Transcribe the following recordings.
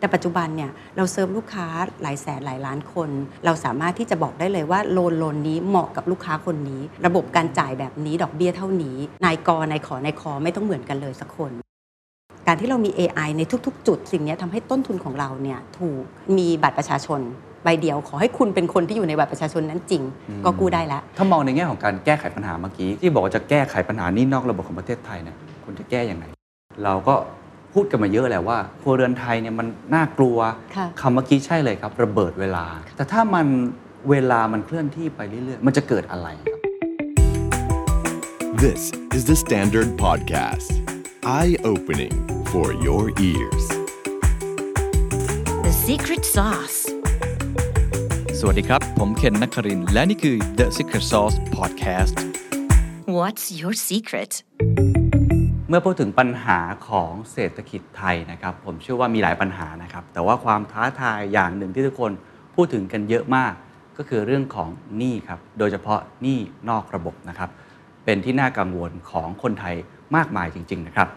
แต่ปัจจุบันเนี่ยเราเซิร์ฟลูกค้าหลายแสนหลายล้านคน เราสามารถที่จะบอกได้เลยว่าโลนโลนนี้เหมาะกับลูกค้าคนนี้ ระบบการจ่ายแบบนี้ดอกเบี้ยเท่านี้ นายกนายขอนายคอไม่ต้องเหมือนกันเลยสักคนการที่เรามี AI ในทุกๆ จุดสิ่งนี้ทำให้ต้นทุนของเราเนี่ยถูกมีบัตรประชาชนใบเดียวขอให้คุณเป็นคนที่อยู่ในบัตรประชาชนนั้นจริง ก็กู้ได้แล้วถ้ามองในแง่ของการแก้ไขปัญหาเมื่อกี้ ที่บอกว่าจะแก้ไขปัญหานี่นอกระบบของประเทศไทยเนี่ยคุณจะแก้ยังไงเราก็ พูดกันมาเยอะแล้วว่าครัวเรือนไทยเนี่ยมันน่ากลัวค่ะคำเมื่อกี้ใช่เลยครับ ระเบิดเวลา แต่ถ้ามันเวลามันเคลื่อนที่ไปเรื่อยๆ มันจะเกิดอะไรครับ This is the Standard Podcast. Eye opening for your ears. The secret sauce. สวัสดีครับ ผมเคนนักครินทร์และนี่คือ The Secret Sauce Podcast What's your secret? เมื่อพูดถึงปัญหาของเศรษฐกิจไทยนะครับ ผมเชื่อว่ามีหลายปัญหานะครับ แต่ว่าความท้าทายอย่างหนึ่งที่ทุกคนพูดถึงกันเยอะมาก ก็คือเรื่องของหนี้ครับ โดยเฉพาะหนี้นอกระบบนะครับ เป็นที่น่ากังวลของคนไทยมากมายจริง ๆ นะครับ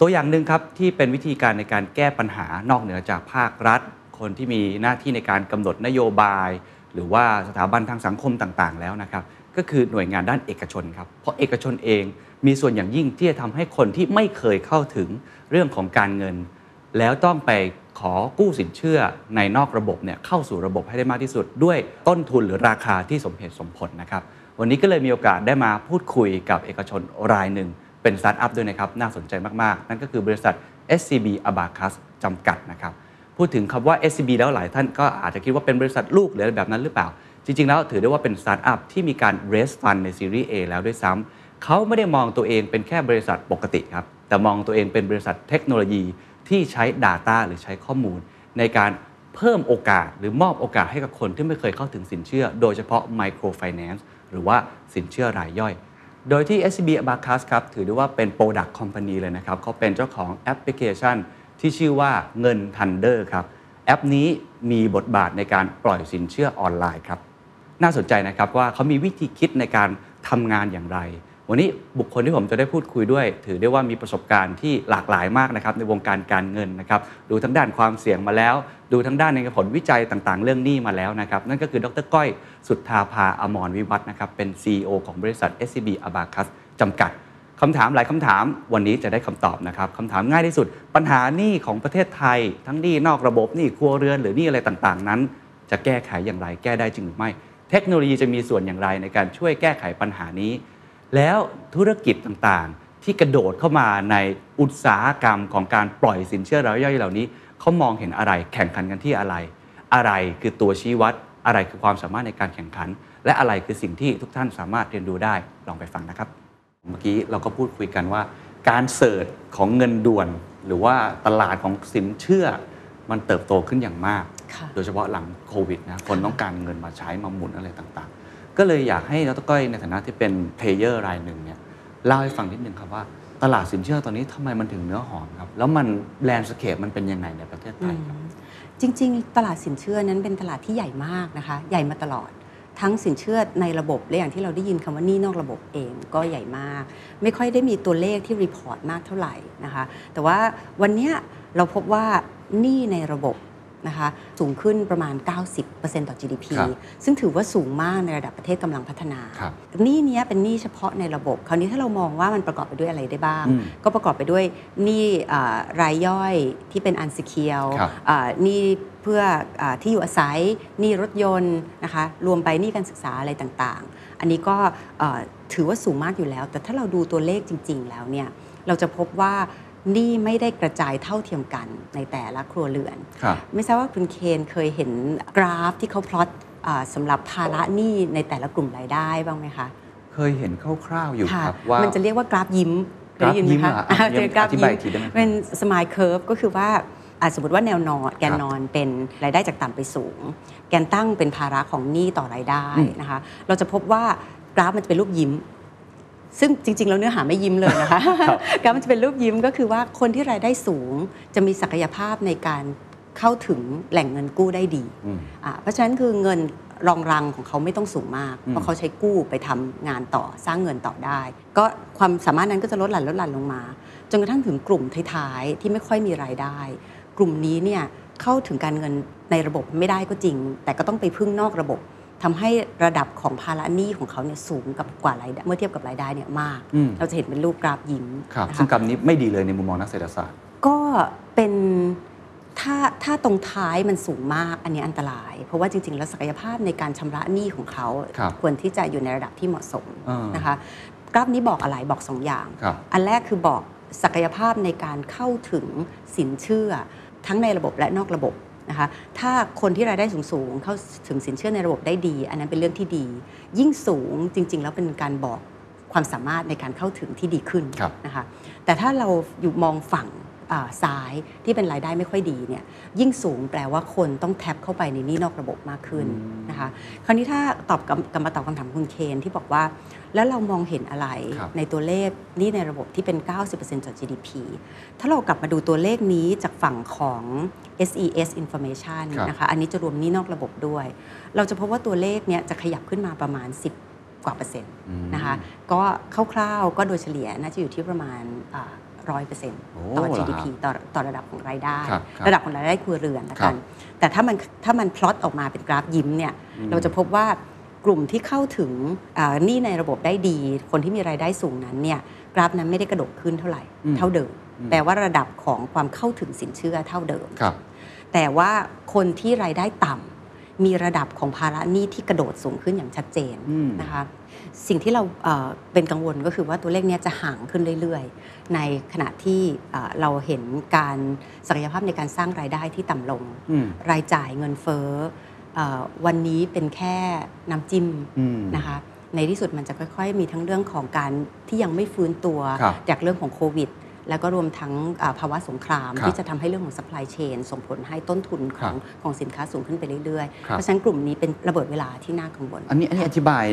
ตัวอย่างหนึ่งครับที่เป็นวิธีการในการแก้ปัญหานอกเหนือจากภาครัฐ คนที่มีหน้าที่ในการกำหนดนโยบาย หรือว่าสถาบันทางสังคมต่างๆ แล้วนะครับ ก็คือหน่วยงานด้านเอกชนครับ เพราะเอกชนเอง มีส่วนอย่างยิ่งที่จะทำให้คนที่ไม่เคยเข้าถึงเรื่องของการเงิน แล้วต้องไปขอกู้สินเชื่อในนอกระบบเนี่ยเข้าสู่ระบบให้ได้มากที่สุด ด้วยต้นทุนหรือราคาที่สมเหตุสมผลนะครับ วันนี้ก็เลยมีโอกาสได้มาพูดคุยกับเอกชนรายหนึ่ง เป็นสตาร์ทอัพด้วยนะครับ น่าสนใจมากๆ นั่นก็คือบริษัท SCB Abacus จำกัดนะครับ พูดถึงคำว่า SCB แล้วหลายท่านก็อาจจะคิดว่าเป็นบริษัทลูกหรืออะไรแบบนั้นหรือเปล่า จริงๆแล้วถือได้ว่าเป็นสตาร์ทอัพที่มีการ raise fund ในซีรีส์ A แล้วด้วยซ้ำ เขาไม่ได้มองตัวเองเป็นแค่บริษัทปกติครับ แต่มองตัวเองเป็นบริษัทเทคโนโลยีที่ใช้ Data หรือใช้ข้อมูล ในการเพิ่มโอกาสหรือมอบโอกาสให้กับคนที่ไม่เคยเข้าถึงสินเชื่อ โดยเฉพาะ microfinance หรือว่าสินเชื่อรายย่อย โดยที่ SCB Abacus ครับถือได้ว่าเป็น Product Company เลยนะครับเขาเป็นเจ้าของแอปพลิเคชัน ที่ชื่อว่าเงิน Thunder ครับแอปนี้มีบทบาทในการปล่อยสินเชื่อออนไลน์ครับน่าสนใจนะครับว่าเขามีวิธีคิดในการทำงานอย่างไร วันนี้บุคคลที่ผมจะได้พูดคุยด้วย ถือได้ว่ามีประสบการณ์ที่หลากหลายมากนะครับในวงการการเงินนะครับดูทั้งด้านความเสี่ยงมาแล้ว ดูทั้งด้านในผลวิจัยต่างๆ เรื่องหนี้มาแล้วนะครับนั่นก็คือดรก้อยสุทธาภาอมรวิวัฒนะครับเป็น CEO ของบริษัท SCB Abacus จำกัดคำถามหลายคำถามวันนี้จะได้คำตอบนะครับคำถามง่ายที่สุด ปัญหาหนี้ของประเทศไทย ทั้งหนี้นอกระบบหนี้ครัวเรือนหรือหนี้อะไรต่างๆ นั้น จะแก้ไขอย่างไรแก้ได้จริงหรือไม่ เทคโนโลยีจะมีส่วนอย่างไรในการช่วยแก้ไขปัญหานี้ แล้วธุรกิจต่างๆ ที่กระโดดเข้ามาในอุตสาหกรรมของการปล่อยสินเชื่อรายย่อยเหล่านี้เขามองเห็นอะไรแข่งขันกันที่อะไร อะไรคือตัวชี้วัด อะไรคือความสามารถในการแข่งขัน และอะไรคือสิ่งที่ทุกท่านสามารถเรียนรู้ได้ลองไปฟังนะครับ เมื่อกี้เราก็พูดคุยกันว่า การ search ของเงินด่วน หรือว่าตลาดของสินเชื่อ มันเติบโตขึ้นอย่างมากค่ะโดยเฉพาะหลังโควิดนะคนต้องการเงินมาใช้มาหมุนอะไรต่างๆ ก็เลยอยากให้ดรก้อยในฐานะที่เป็น player รายหนึ่งเนี่ยเล่าให้ฟังนิดนึงครับว่า ตลาดสินเชื่อตอนนี้ทำไมมันถึงเนื้อหอมครับ แล้วมัน landscape มันเป็นยังไงในประเทศไทยครับจริง ๆ ตลาดสินเชื่อนั้นเป็นตลาดที่ใหญ่มากนะคะ ใหญ่มาตลอดทั้งสินเชื่อในระบบและอย่างที่เราได้ยินคำว่าหนี้นอกระบบเองก็ใหญ่มาก ไม่ค่อยได้มีตัวเลขที่ report มากเท่าไหร่นะคะ แต่ว่าวันนี้เราพบว่าหนี้ในระบบ นะคะสูงขึ้นประมาณ 90%ต่อ GDP ครับซึ่งถือว่าสูงมากในระดับประเทศกำลังพัฒนาครับหนี้เนี้ยเป็นหนี้เฉพาะในระบบ คราวนี้ถ้าเรามองว่ามันประกอบไปด้วยอะไรได้บ้างอืมก็ประกอบไปด้วยหนี้อ่ารายย่อยที่เป็นอัน e เคียวครับหนี้เพื่ออาที่อยู่อาศัยหนี้รถยนต์นะคะรวมไปหนี้การศึกษาอะไรต่างๆ อันนี้ก็เอ่อถือว่าสูงมากอยู่แล้ว แต่ถ้าเราดูตัวเลขจริง ๆ แล้วเนี่ยเราจะพบว่า หนี้ไม่ได้กระจายเท่าเทียมกันในแต่ละครัวเรือนครับไม่ทราบว่าคุณเคนเคยเห็นกราฟที่เขาพลอตอ่าสำหรับภาระหนี้ในแต่ละกลุ่มรายได้บ้างไหมคะเคยเห็นคร่าวๆอยู่ค่ะครับว่ามันจะเรียกว่ากราฟยิ้มเคกราฟได้ยินไหยิ้มคะเหรออะอ่าเป็นกราฟอธิยิ้บายมอีกทีได้ไหมเป็นสมายเคิร์ฟก็คือว่าอะสมมติว่าแนวนอนแกนครับนอนเป็นรายได้จากต่ำไปสูง แกนตั้งเป็นภาระของหนี้ต่อรายได้อืมนะคะ เราจะพบว่ากราฟมันจะเป็นรูปยิ้ม ซึ่งจริง ๆ แล้วเนื้อหาไม่ยิ้มเลยนะคะกราฟมันจะเป็นรูปยิ้มก็คือว่าคนที่รายได้สูงจะมีศักยภาพในการเข้าถึงแหล่งเงินกู้ได้ดีอืมอ่าเพราะฉะนั้นคือเงินรองรังของเขาไม่ต้องสูงมากอืมเพราะเขาใช้กู้ไปทำงานต่อสร้างเงินต่อได้ ก็ความสามารถนั้นก็จะลดหลั่นลดหลั่นลงมา จนกระทั่งถึงกลุ่มท้ายๆที่ไม่ค่อยมีรายได้ กลุ่มนี้เนี่ยเข้าถึงการเงินในระบบไม่ได้ก็จริง แต่ก็ต้องไปพึ่งนอกระบบ ทำให้ระดับของภาระหนี้ของเขาเนี่ยสูงกับกว่ารายได้เมื่อเทียบกับรายได้เนี่ยมากอืมเราจะเห็นเป็นรูปกราฟยิ้มครับนะคะซึ่งกรรมนี้ไม่ดีเลยในมุมมองนักเศรษฐศาสตร์ ก็เป็นถ้าถ้าตรงท้ายมันสูงมากอันนี้อันตราย เพราะว่าจริง ๆ แล้วศักยภาพในการชำระหนี้ของเขาครับควรที่จะอยู่ในระดับที่เหมาะสมอ่านนะคะกราฟนี้บอกอะไรบอกสองอย่างครับอันแรกคือบอกศักยภาพในการเข้าถึงสินเชื่อทั้งในระบบและนอกระบบ นะคะถ้าคนที่รายได้สูงๆเข้าถึงสินเชื่อในระบบได้ดี อันนั้นเป็นเรื่องที่ดี ยิ่งสูงจริง ๆ แล้วเป็นการบอกความสามารถในการเข้าถึงที่ดีขึ้นครับนะคะแต่ถ้าเราอยู่มองฝั่งอ่า ซ้ายที่เป็นรายได้ไม่ค่อยดีเนี่ยยิ่งสูงแปลว่าคนต้องแท็บเข้าไปในหนี้นอกระบบมากขึ้นนะคะคราวนี้ถ้าตอบกลับกลับมาตอบคำถามคุณเคนที่บอกว่า แล้วเรามองเห็นอะไรครับในตัวเลขหนี้ในระบบที่เป็น 90%จาก GDP ถ้าเรากลับมาดูตัวเลขนี้จากฝั่งของ SES Information ครับนะคะอันนี้จะรวมหนี้นอกระบบด้วย เราจะพบว่าตัวเลขเนี้ยจะขยับขึ้นมาประมาณ 10กว่าเปอร์เซ็นต์อืมนะคะก็คร่าวๆก็โดยเฉลี่ยน่าจะอยู่ที่ประมาณ ร้อยเปอร์เซ็นต์โอ้ต่อเหรอฮะ GDP ต่อต่อระดับของรายได้ครับครับระดับของรายได้ครัวเรือนละครักับนแต่ถ้ามันถ้ามันพลอตออกมาเป็นกราฟยิ้มเนี่ยอืมเราจะพบว่ากลุ่มที่เข้าถึงอ่าหนี้ในระบบได้ดี คนที่มีรายได้สูงนั้นเนี่ยกราฟนั้นไม่ได้กระโดดขึ้นเท่าไหร่อืมเท่าเดิมอืมแปลว่าระดับของความเข้าถึงสินเชื่อเท่าเดิมครับแต่ว่าคนที่รายได้ต่ำ มีระดับของภาระหนี้ที่กระโดดสูงขึ้นอย่างชัดเจนอืมนะคะสิ่งที่เราเอ่อเป็นกังวลก็คือว่าตัวเลขเนี้ยจะห่างขึ้นเรื่อยๆ ในขณะที่เอ่อเราเห็นการศักยภาพในการสร้างรายได้ที่ต่ำลงอืมรายจ่ายเงินเฟ้อเอ่อวันนี้เป็นแค่น้ำจิ้มอืมนะคะในที่สุดมันจะค่อยๆ มีทั้งเรื่องของการที่ยังไม่ฟื้นตัวครับจากเรื่องของโควิด แล้วก็รวมทั้งอ่าภาวะสงครามครับที่จะทำให้เรื่องของ supply chain ส่งผลให้ต้นทุนขครัองบของสินค้าสูงขึ้นไปเรื่อยๆครับเพราะฉะนั้นกลุ่มนี้เป็นระเบิดเวลาที่น่ากังวล อันนี้อันนี้อธิบาย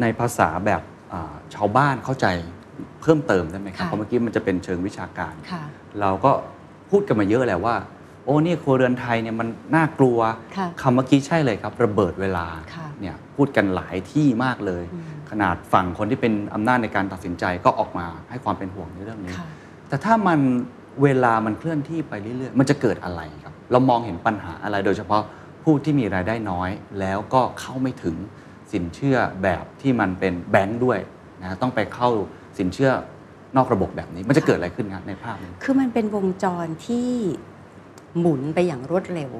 ในภาษาแบบอ่าชาวบ้านเข้าใจเพิ่มเติมได้ไหมครับค่ะเพราะเมื่อกี้มันจะเป็นเชิงวิชาการค่ะเราก็พูดกันมาเยอะแหละว่า โอ้นี่ครัวเรือนไทยเนี่ยมันน่ากลัวค่ะคำเมื่อกี้ใช่เลยครับ ระเบิดเวลาค่ะเนี่ยพูดกันหลายที่มากเลยอืมขนาดฝั่งคนที่เป็นอำนาจในการตัดสินใจก็ออกมาให้ความเป็นห่วงในเรื่องนี้ค่ะ แต่ถ้ามันเวลามันเคลื่อนที่ไปเรื่อยๆ มันจะเกิดอะไรครับ เรามองเห็นปัญหาอะไรโดยเฉพาะผู้ที่มีรายได้น้อย แล้วก็เข้าไม่ถึงสินเชื่อแบบที่มันเป็นแบงค์ด้วยนะต้องไปเข้าสินเชื่อนอกระบบแบบนี้ มันจะเกิดอะไรขึ้นครับในภาพนี้คือมันเป็นวงจรที่หมุนไปอย่างรวดเร็ว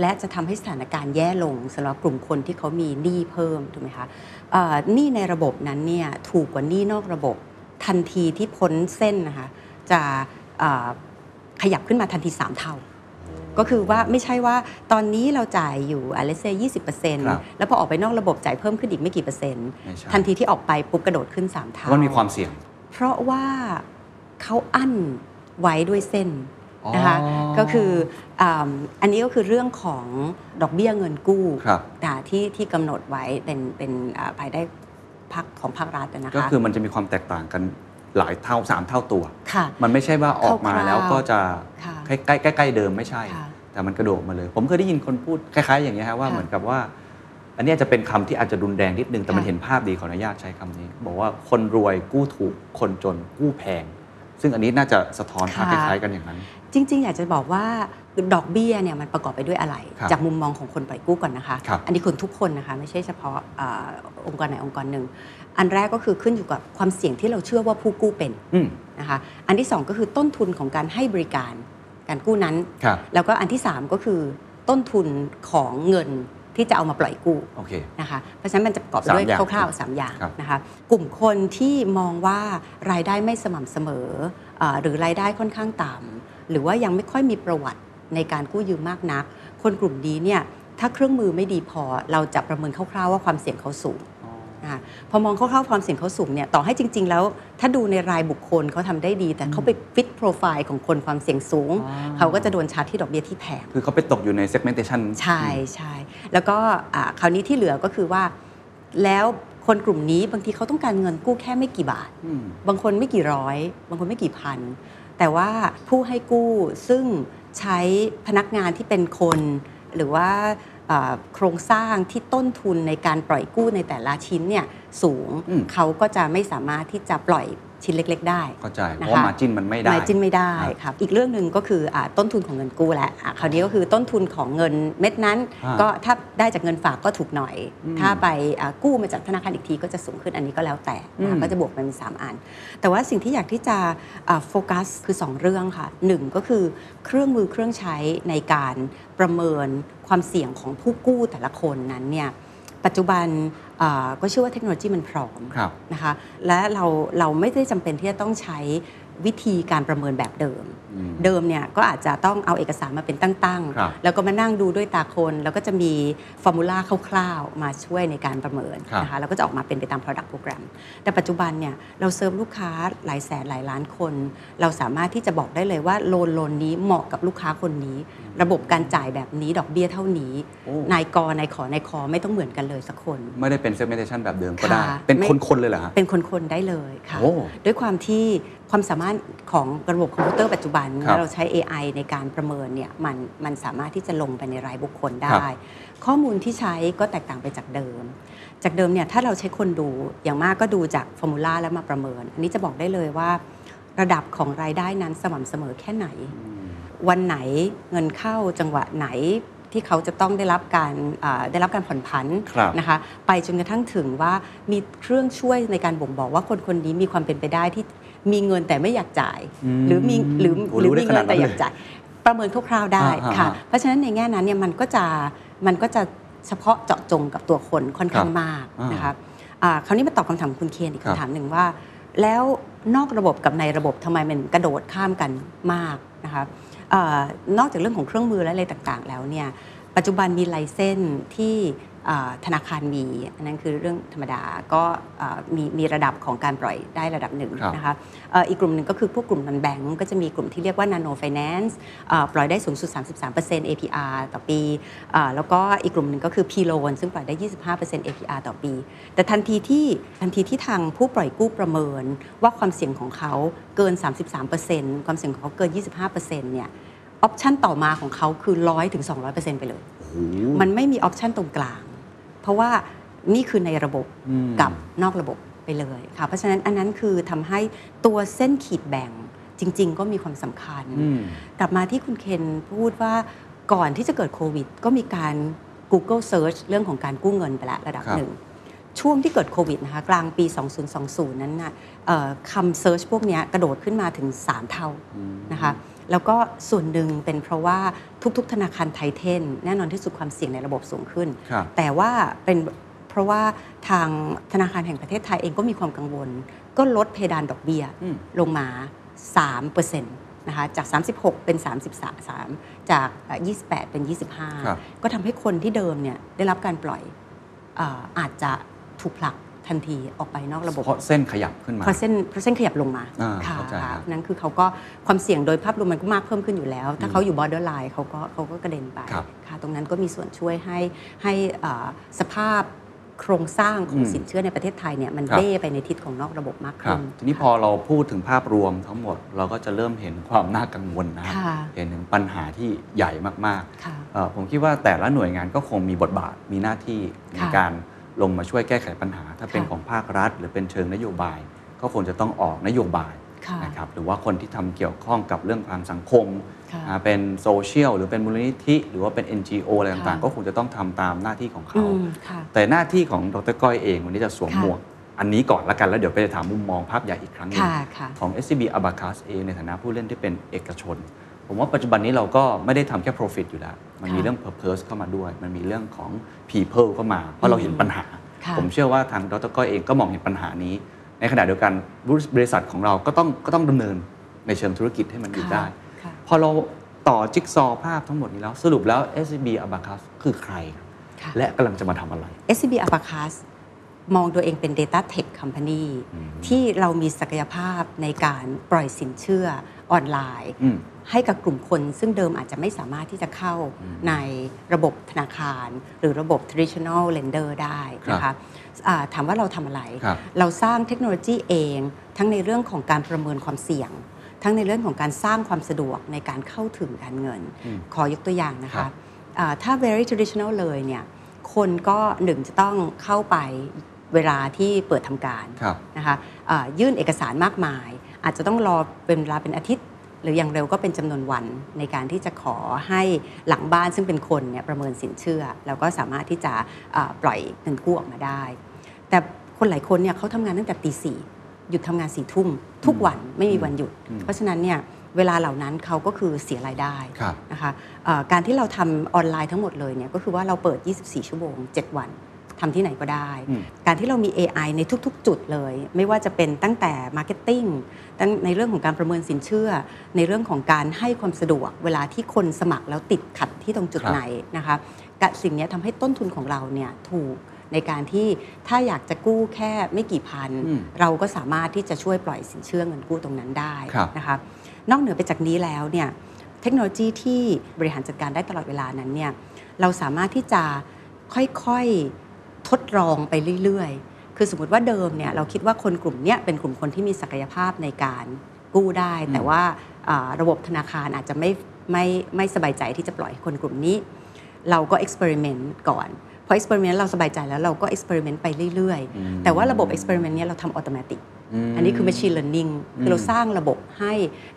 และจะทำให้สถานการณ์แย่ลงสำหรับกลุ่มคนที่เขามีหนี้เพิ่มถูกไหมคะหนี้ในระบบนั้นเนี่ยถูกกว่าหนี้นอกระบบทันทีที่พ้นเส้นนะคะ จะเอ่อขยับขึ้นมาทันที 3 เท่า ก็คือว่าไม่ใช่ว่าตอนนี้เราจ่ายอยู่อะไรเซ่ยี่สิบเปอร์เซ็นต์ครับแล้วพอออกไปนอกระบบจ่ายเพิ่มขึ้นอีกไม่กี่เปอร์เซ็นต์ไม่ใช่ทันทีที่ออกไปปุ๊บกระโดดขึ้น 3เพเท่าราะมันมีความเสี่ยง เพราะว่าเขาอั้นไว้ด้วยเส้นนะคะอ๋อก็คืออ่าอันนี้ก็คือเรื่องของดอกเบี้ยเงินกู้ครับอ่าที่ที่กำหนดไว้เป็นเป็นอ่าภายได้พักของภาครัฐนะก็คะคือมันจะมีความแตกต่างกัน หลายเท่าสามเท่าตัวค่ะมันไม่ใช่ว่าออกมาคร่าวๆแล้วก็จะค่ะใกล้ใกล้ใกล้ๆเดิมไม่ใช่ค่ะแต่มันกระโดดมาเลย ผมเคยได้ยินคนพูดคล้าย ๆ อย่างเงี้ยฮะว่าค่ะเหมือนกับว่า อันเนี้ยจะเป็นคำที่อาจจะรุนแรงนิดนึงแต่มันค่ะเห็นภาพดีขออนุญาตใช้คำนี้ บอกว่าคนรวยกู้ถูกคนจนกู้แพง ซึ่งอันนี้น่าจะสะท้อนภาพคล้ายๆกันอย่างนั้น จริง ๆ อยากจะบอกว่าดอกเบี้ยเนี่ยมันประกอบไปด้วยอะไรครับจากมุมมองของคนปล่อยกู้ก่อนนะคะครับอันนี้คนทุกคนนะคะ ไม่ใช่เฉพาะอาองค์กรไหนองค์กรหนึ่ง อันแรกก็คือขึ้นอยู่กับความเสี่ยงที่เราเชื่อว่าผู้กู้เป็นอืมนะคะอันที่ 2 ก็คือต้นทุนของการให้บริการการกู้นั้นครับแล้วก็อันที่ 3 ก็คือต้นทุนของเงินที่จะเอามาปล่อยกู้โอเคนะคะเพราะฉะนั้นมันจะประกอบไปด้วยสามอย่างคร่าวๆสามอย่างครับนะคะกลุ่มคนที่มองว่ารายได้ไม่สม่ำเสมอเออหรือรายได้ค่อนข้างต่ำหรือว่ายังไม่ค่อยมีประวัติในการกู้ยืมมากนัก คนกลุ่มนี้เนี่ยถ้าเครื่องมือไม่ดีพอเราจะประเมินคร่าวๆว่าความเสี่ยงเขาสูง นะคะพอมองคร่าวๆความเสี่ยงเขาสูงเนี่ยต่อให้จริง ๆ แล้ว ถ้าดูในรายบุคคลเขาทำได้ดี แต่เขาไปฟิตโปรไฟล์ของคนความเสี่ยงสูง อ๋อ เขาก็จะโดนชาร์จที่ดอกเบี้ยที่แพง คือเขาไปตกอยู่ใน segmentation ใช่ใช่แล้วก็อ่าคราวนี้ที่เหลือก็คือว่า แล้วคนกลุ่มนี้บางทีเขาต้องการเงินกู้แค่ไม่กี่บาท อืม บางคนไม่กี่ร้อย บางคนไม่กี่พัน แต่ว่าผู้ให้กู้ซึ่งใช้พนักงานที่เป็นคน หรือว่าเอ่อ โครงสร้างที่ต้นทุนในการปล่อยกู้ในแต่ละชิ้นเนี่ยสูงอืมเขาก็จะไม่สามารถที่จะปล่อย ชิ้นเล็ก ๆ ได้เข้าใจเพนะคะราะว่ามาจิ้นมันไม่ได้มาจิ้นไม่ได้อ่าครับอีกเรื่องหนึ่งก็คืออาต้นทุนของเงินกู้แหละอะคราวนี้ก็คือต้นทุนของเงินเม็ดนั้นอ่าก็ถ้าได้จากเงินฝากก็ถูกหน่อยอืมถ้าไปอ่ากู้มาจากธนาคารอีกทีก็จะสูงขึ้นอันนี้ก็แล้วแต่นะคะอืมก็จะบวกมันเป็นสามอัน แต่ว่าสิ่งที่อยากที่จะอ่าโฟกัสคือ 2 เรื่องค่ะหนึ่งก็คือเครื่องมือเครื่องใช้ในการประเมินความเสี่ยงของผู้กู้แต่ละคนนั้นเนี่ย ปัจจุบันอ่าก็เชื่อว่าเทคโนโลยีมันพร้อมครับนะคะและเราเราไม่ได้จำเป็นที่จะต้องใช้ วิธีการประเมินแบบเดิมอืมเดิมเนี่ยก็อาจจะต้องเอาเอกสารมาเป็นตั้งครับๆแล้วก็มานั่งดูด้วยตาคน แล้วก็จะมีฟอร์มูลาคร่าวๆ มาช่วยในการประเมินครับนะคะแล้วก็จะออกมาเป็นไปตาม Product Program แต่ปัจจุบันเนี่ยเราเซิร์ฟลูกค้าหลายแสนหลายล้านคน เราสามารถที่จะบอกได้เลยว่าโลนโลนนี้เหมาะกับลูกค้าคนนี้ ระบบการจ่ายแบบนี้ดอกเบี้ยเท่านี้โอ้นายกนายขอนายคอไม่ต้องเหมือนกันเลยสักคน ไม่ได้เป็น segmentation แบบเดิมก็ได้ค่ะเป็นไม่คนๆเลยเหรอฮะเป็นคนๆได้เลยค่ะโอ้ด้วยความที่ ความสามารถของระบบคอมพิวเตอร์ปัจจุบันครับแล้วเราใช้ AI ในการประเมินเนี่ยมันมันสามารถที่จะลงไปในรายบุคคลคได้รับข้อมูลที่ใช้ก็แตกต่างไปจากเดิม จากเดิมเนี่ยถ้าเราใช้คนดูอย่างมากก็ดูจากฟอร์มูลาแล้วมาประเมิน อันนี้จะบอกได้เลยว่า ระดับของรายได้นั้นสม่ำเสมอแค่ไหน วันไหนเงินเข้าจังหวะไหนที่เขาจะต้องได้รับการอ่าได้รับการผ่อนผันครับนะคะไปจนกระทั่งถึงว่ามีเครื่องช่วยในการบ่งบอกว่าคนคนนี้มีความเป็นไปได้ที่ มีเงินแต่ไม่อยากจ่ายอืมหรือมีหรือโอ้หรือรู้ได้มีเงินขนาดนั้นแต่อยากเลยจ่าย ประเมินคร่าวๆได้อ่าค่ะอ่าเพราะฉะนั้นในแง่นั้นเนี่ยมันก็จะมันก็จะเฉพาะเจาะจงกับตัวคนค่อนข้างครับมากอ่านนะคะอ่าคราวนี้มาตอบคำถามคุณเคนอีกครับคำถามหนึ่งว่า แล้วนอกระบบกับในระบบทำไมมันกระโดดข้ามกันมากนะคะเออนอกจากเรื่องของเครื่องมือและอะไรต่างๆ แล้วเนี่ยปัจจุบันมีไลเซนที่อ่า ธนาคารมีอันนั้นคือเรื่องธรรมดาก็อ่ามีมีระดับของการปล่อยได้ระดับหนึ่งครับนะคะเอ่ออีกกลุ่มหนึ่งก็คือพวกกลุ่มนันแบงก์ก็จะมีกลุ่มที่เรียกว่า Nano Finance เอ่อปล่อยได้สูงสุด 33% APR ต่อปีอ่าแล้วก็อีกกลุ่มหนึ่งก็คือ P Loan ซึ่งปล่อยได้ 25% APR ต่อปี แต่ทันทีที่ทันทีที่ทางผู้ปล่อยกู้ประเมินว่าความเสี่ยงของเขาเกิน 33%ความเสี่ยงของเขาเกิน 25%เนี่ย option ต่อมาของเขาคือ 100ถึง200%ไปเลย มันไม่มี option ตรงกลาง เพราะว่านี่คือในระบบอืมกับนอกระบบไปเลยค่ะเพราะฉะนั้นอันนั้นคือทำให้ตัวเส้นขีดแบ่งจริง ๆ ก็มีความสำคัญอืมกลับมาที่คุณเคนพูดว่าก่อนที่จะเกิดโควิด ก็มีการ Google Search เรื่องของการกู้เงินไปแล้วระดับครับหนึ่ง ช่วงที่เกิดโควิดนะคะกลางปี 2020 นั้นนะเอ่อคำเซิร์ชพวกเนี้ยกระโดดขึ้นมาถึง 3 เท่านะคะ แล้วก็ส่วนหนึ่งเป็นเพราะว่าทุก ๆ ธนาคารไทยเทน แน่นอนที่สุดความเสี่ยงในระบบสูงขึ้นครับแต่ว่าเป็นเพราะว่าทางธนาคารแห่งประเทศไทยเองก็มีความกังวล ก็ลดเพดานดอกเบี้ยอืมลงมา3%นะคะจาก 36 เป็น 33 จากเอ่อ28 เป็นครับ25 ก็ทำให้คนที่เดิมเนี่ยได้รับการปล่อยเอ่ออาจจะถูกผลัก ทันทีออกไปนอกระบบเพราะเส้นขยับขึ้นมาเพราะเส้นเพราะเส้นขยับลงมาอ่าค่ะเข้าใจครับนั่นคือเขาก็ความเสี่ยงโดยภาพรวมมันก็มากเพิ่มขึ้นอยู่แล้ว ถ้าเขาอยู่ borderline เขาก็เขาก็กระเด็นไปครับค่ะตรงนั้นก็มีส่วนช่วยให้ให้อ่าสภาพโครงสร้างของอืมสินเชื่อในประเทศไทยเนี่ยมันครับเด้ไปในทิศของนอกระบบมากครับขึ้นทีนี้พอเราพูดถึงภาพรวมทั้งหมดเราก็จะเริ่มเห็นความน่ากังวลนะค่ะเห็นถึงปัญหาที่ใหญ่มากค่ะๆเอ่อผมคิดว่าแต่ละหน่วยงานก็คงมีบทบาทมีหน้าที่ในค่ะการ ลงมาช่วยแก้ไขปัญหา ถ้าเป็นค่ะของภาครัฐ หรือเป็นเชิงนโยบาย ก็คงจะต้องออกนโยบายค่ะนะครับหรือว่าคนที่ทำเกี่ยวข้องกับเรื่องทางสังคมค่ะอ่าเป็นโซเชียลหรือเป็นมูลนิธิ หรือว่าเป็น NGO อะไรต่างค่ะๆก็คงจะต้องทำตามหน้าที่ของอืเขามค่ะแต่หน้าที่ของดรก้อยเองวันนี้จะสวมค่ะหมวก อันนี้ก่อนละกันแล้วเดี๋ยวไปถามมุมมองภาพใหญ่อีกครั้งหนึงค่ะค่ะของ SCB Abacus เองในฐานะผู้เล่นที่เป็นเอกชน ผมว่าปัจจุบันนี้เราก็ไม่ได้ทำแค่ profit อยู่แล้ว มันมีค่ะเรื่อง purpose เข้ามาด้วย มันมีเรื่องของ people เข้ามา เพราะเราเห็นปัญหาค่ะผมเชื่อว่าทางดรก้อยเองก็มองเห็นปัญหานี้ ในขณะเดียวกันบริษัทของเราก็ต้องก็ต้องดำเนินในเชิงธุรกิจให้มันอยู่ได้ค่ะพอเราต่อจิ๊กซอว์ภาพทั้งหมดนี้แล้ว สรุปแล้ว SCB Abacus คือใครครับค่ะและกำลังจะมาทำอะไร SCB Abacus มองตัวเองเป็น Data Tech Company อืมที่เรามีศักยภาพในการปล่อยสินเชื่อออนไลน์อืม ให้กับกลุ่มคน ซึ่งเดิมอาจจะไม่สามารถที่จะเข้าในระบบธนาคาร หรือระบบ traditional lender ได้นะครัคะบอ่าถามว่าเราทำอะไรครับเราสร้างเทคโนโลยีเอง ทั้งในเรื่องของการประเมินความเสี่ยง ทั้งในเรื่องของการสร้างความสะดวกในการเข้าถึงการเงินอืมขอยกตัวอย่างนะครัคะบอ่าถ้า very traditional เลยเนี่ยคนก็หนึ่งจะต้องเข้าไปเวลาที่เปิดทำการครับนะคะเอ่อยื่นเอกสารมากมาย อาจจะต้องรอเป็นเวลาเป็นอาทิตย์ห รืออย่างเร็วก็เป็นจำนวนวันในการที่จะขอให้หลังบ้านซึ่งเป็นคนเนี่ยประเมินสินเชื่อ แล้วก็สามารถที่จะเอ่อปล่อยเงินกู้ออกมาได้ แต่คนหลายคนเนี่ยเขาทำงานตั้งแต่ตีสี่หยุดทำงานสี่ทุ่มทุกวันไม่มีวันหยุดอืมเพราะฉะนั้นเนี่ยเวลาเหล่านั้นเขาก็คือเสียรายได้ครับนะคะเอ่อการที่เราทำออนไลน์ทั้งหมดเลยเนี่ยก็คือว่าเราเปิด 24 ชั่วโมง 7 วัน ทำที่ไหนก็ได้อืมการที่เรามี AI ในทุก ๆ จุดเลย ไม่ว่าจะเป็นตั้งแต่ Marketing ตั้งในเรื่องของการประเมินสินเชื่อ ในเรื่องของการให้ความสะดวก เวลาที่คนสมัครแล้วติดขัดที่ตรงจุดครับไหนนะคะกะสิ่งเนี้ยทำให้ต้นทุนของเราเนี่ยถูกในการที่ถ้าอยากจะกู้แค่ไม่กี่พันอืมเราก็สามารถที่จะช่วยปล่อยสินเชื่อเงินกู้ตรงนั้นได้ครับนะคะนอกเหนือไปจากนี้แล้วเนี่ยเทคโนโลยีที่บริหารจัดการได้ตลอดเวลานั้นเนี่ยเราสามารถที่จะค่อยๆ ทดลองไปเรื่อยๆ คือสมมติว่าเดิมเนี่ยเราคิดว่าคนกลุ่มเนี้ยเป็นกลุ่มคนที่มีศักยภาพในการกู้ได้อืมแต่ว่าอ่าระบบธนาคารอาจจะไม่ไม่ไม่สบายใจที่จะปล่อยให้คนกลุ่มนี้ เราก็ experiment ก่อนพอ experiment เราสบายใจแล้วเราก็ experiment ไปเรื่อยอืมๆแต่ว่าระบบ experiment เนี่ยเราทำอัตโนมัติ อันนี้คือ machine learning คือเราสร้างระบบให้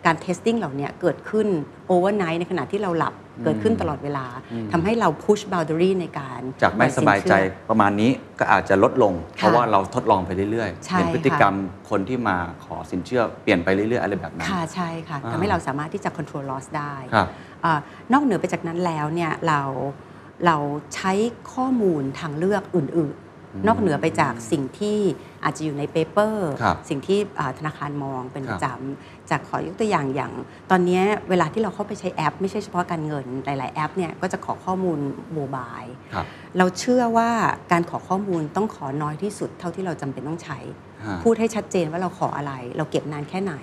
การ testing เหล่านี้เกิดขึ้น overnight ในขณะที่เราหลับเกิดขึ้นตลอดเวลาอืมทำให้เรา push boundary ในการ จากไม่ปล่อสบายใจนเชื่อประมาณนี้ก็อาจจะลดลง เพราะว่าเราทดลองไปเรื่อยใช่เห็นพฤติกรรมคนที่มาขอสินเชื่อเปลี่ยนไปเรื่อยๆ อะไรแบบนั้นค่ะใช่ค่ะอ่าทำให้เราสามารถที่จะ control loss ได้ครับอานอกเหนือไปจากนั้นแล้วเนี่ยเราเราใช้ข้อมูลทางเลือกอื่นๆ นอกเหนือไปจากสิ่งที่อาจจะอยู่ในเปเปอร์ครับสิ่งที่อ่าธนาคารมองเป็นคปรับระจำจากขอยกตัวอย่างอย่าง ตอนนี้เวลาที่เราเข้าไปใช้แอป ไม่ใช่เฉพาะการเงินหลาย ๆ แอปเนี่ยก็จะขอข้อมูลโมบายครับเราเชื่อว่าการขอข้อมูลต้องขอน้อยที่สุดเท่าที่เราจำเป็นต้องใช้ฮะพูดให้ชัดเจนว่าเราขออะไร เราเก็บนานแค่ไหน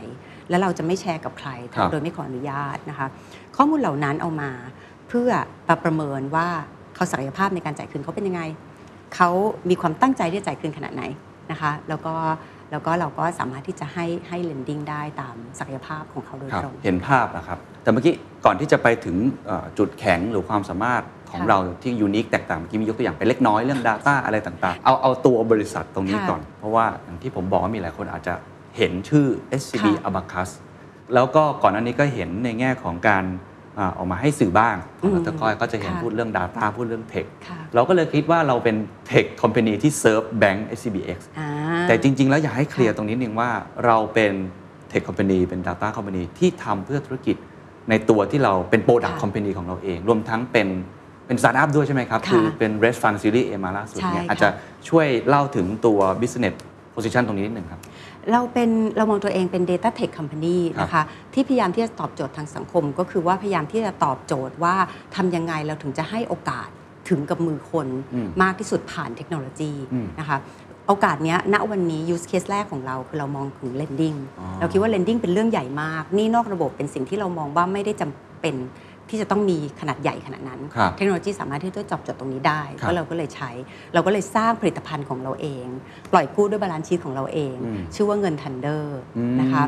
แล้วเราจะไม่แชร์กับใครครับโดยไม่ขออนุญาตนะคะข้อมูลเหล่านั้นเอามาเพื่อประประเมินว่าเขาศักยภาพในการจ่ายคืนเขาเป็นยังไง เขามีความตั้งใจที่จะจ่ายคืนขนาดไหนนะคะแล้วก็แล้วก็เราก็สามารถที่จะให้ให้ lending ได้ตามศักยภาพของเขาโดยครับตรงเห็นภาพนะครับ แต่เมื่อกี้ก่อนที่จะไปถึงเอ่อจุดแข็งหรือความสามารถของค่ะเราที่ยูนิคแตกต่างเมื่อกี้มียกตัวอย่างไปเล็กน้อยเรื่อง Data อะไรต่างๆ เอาเอาตัวบริษัทตรงนี้ค่ะก่อน เพราะว่าอย่างที่ผมบอกว่ามีหลายคนอาจจะเห็นชื่อ SCB ค่ะ Abacus แล้วก็ก่อนหน้านี้ก็เห็นในแง่ของการ อ่าออกมาให้สื่อบ้างของอืมดรก้อยก็จะเห็นค่ะพูดเรื่อง Data พูดเรื่อง Tech ค่ะเราก็เลยคิดว่าเราเป็น Tech Company ที่ Serve Bank SCBX อ่าแต่จริง ๆ แล้วอยากให้เคลียร์ค่ะตรงนี้นึงว่าเราเป็น Tech Company เป็น Data Company ที่ทำเพื่อธุรกิจในตัวที่เราเป็น Product ค่ะ Company ของเราเอง รวมทั้งเป็นเป็นสตาร์ทอัพด้วยใช่ไหมครับค่ะคือเป็น r e s t Fund Series A มาล่าสุดเนี่ยใช่ค่ะอาจจะช่วยเล่าถึงตัว Business Position ตรงนี้นิดหนึ่งครับ เราเป็นเรามองตัวเองเป็น Data Tech Company ครับนะคะที่พยายามที่จะตอบโจทย์ทางสังคม ก็คือว่าพยายามที่จะตอบโจทย์ว่าทำยังไงเราถึงจะให้โอกาสถึงกับมือคนอืมมากที่สุดผ่านเทคโนโลยีอืมนะคะโอกาสเนี้ยณวันนี้ use case แรกของเราคือเรามองถึง lending อ๋อเราคิดว่า lending เป็นเรื่องใหญ่มากหนี่นอกระบบเป็นสิ่งที่เรามองว่าไม่ได้จำเป็น ที่จะต้องมีขนาดใหญ่ขนาดนั้นครับเทคโนโลยีสามารถที่จะตอบโจทย์ตรงนี้ได้ครับก็เราก็เลยใช้ เราก็เลยสร้างผลิตภัณฑ์ของเราเอง ปล่อยกู้ด้วย balance sheet ของเราเองอืมชื่อว่าเงินทันเด้ออืมนะคะ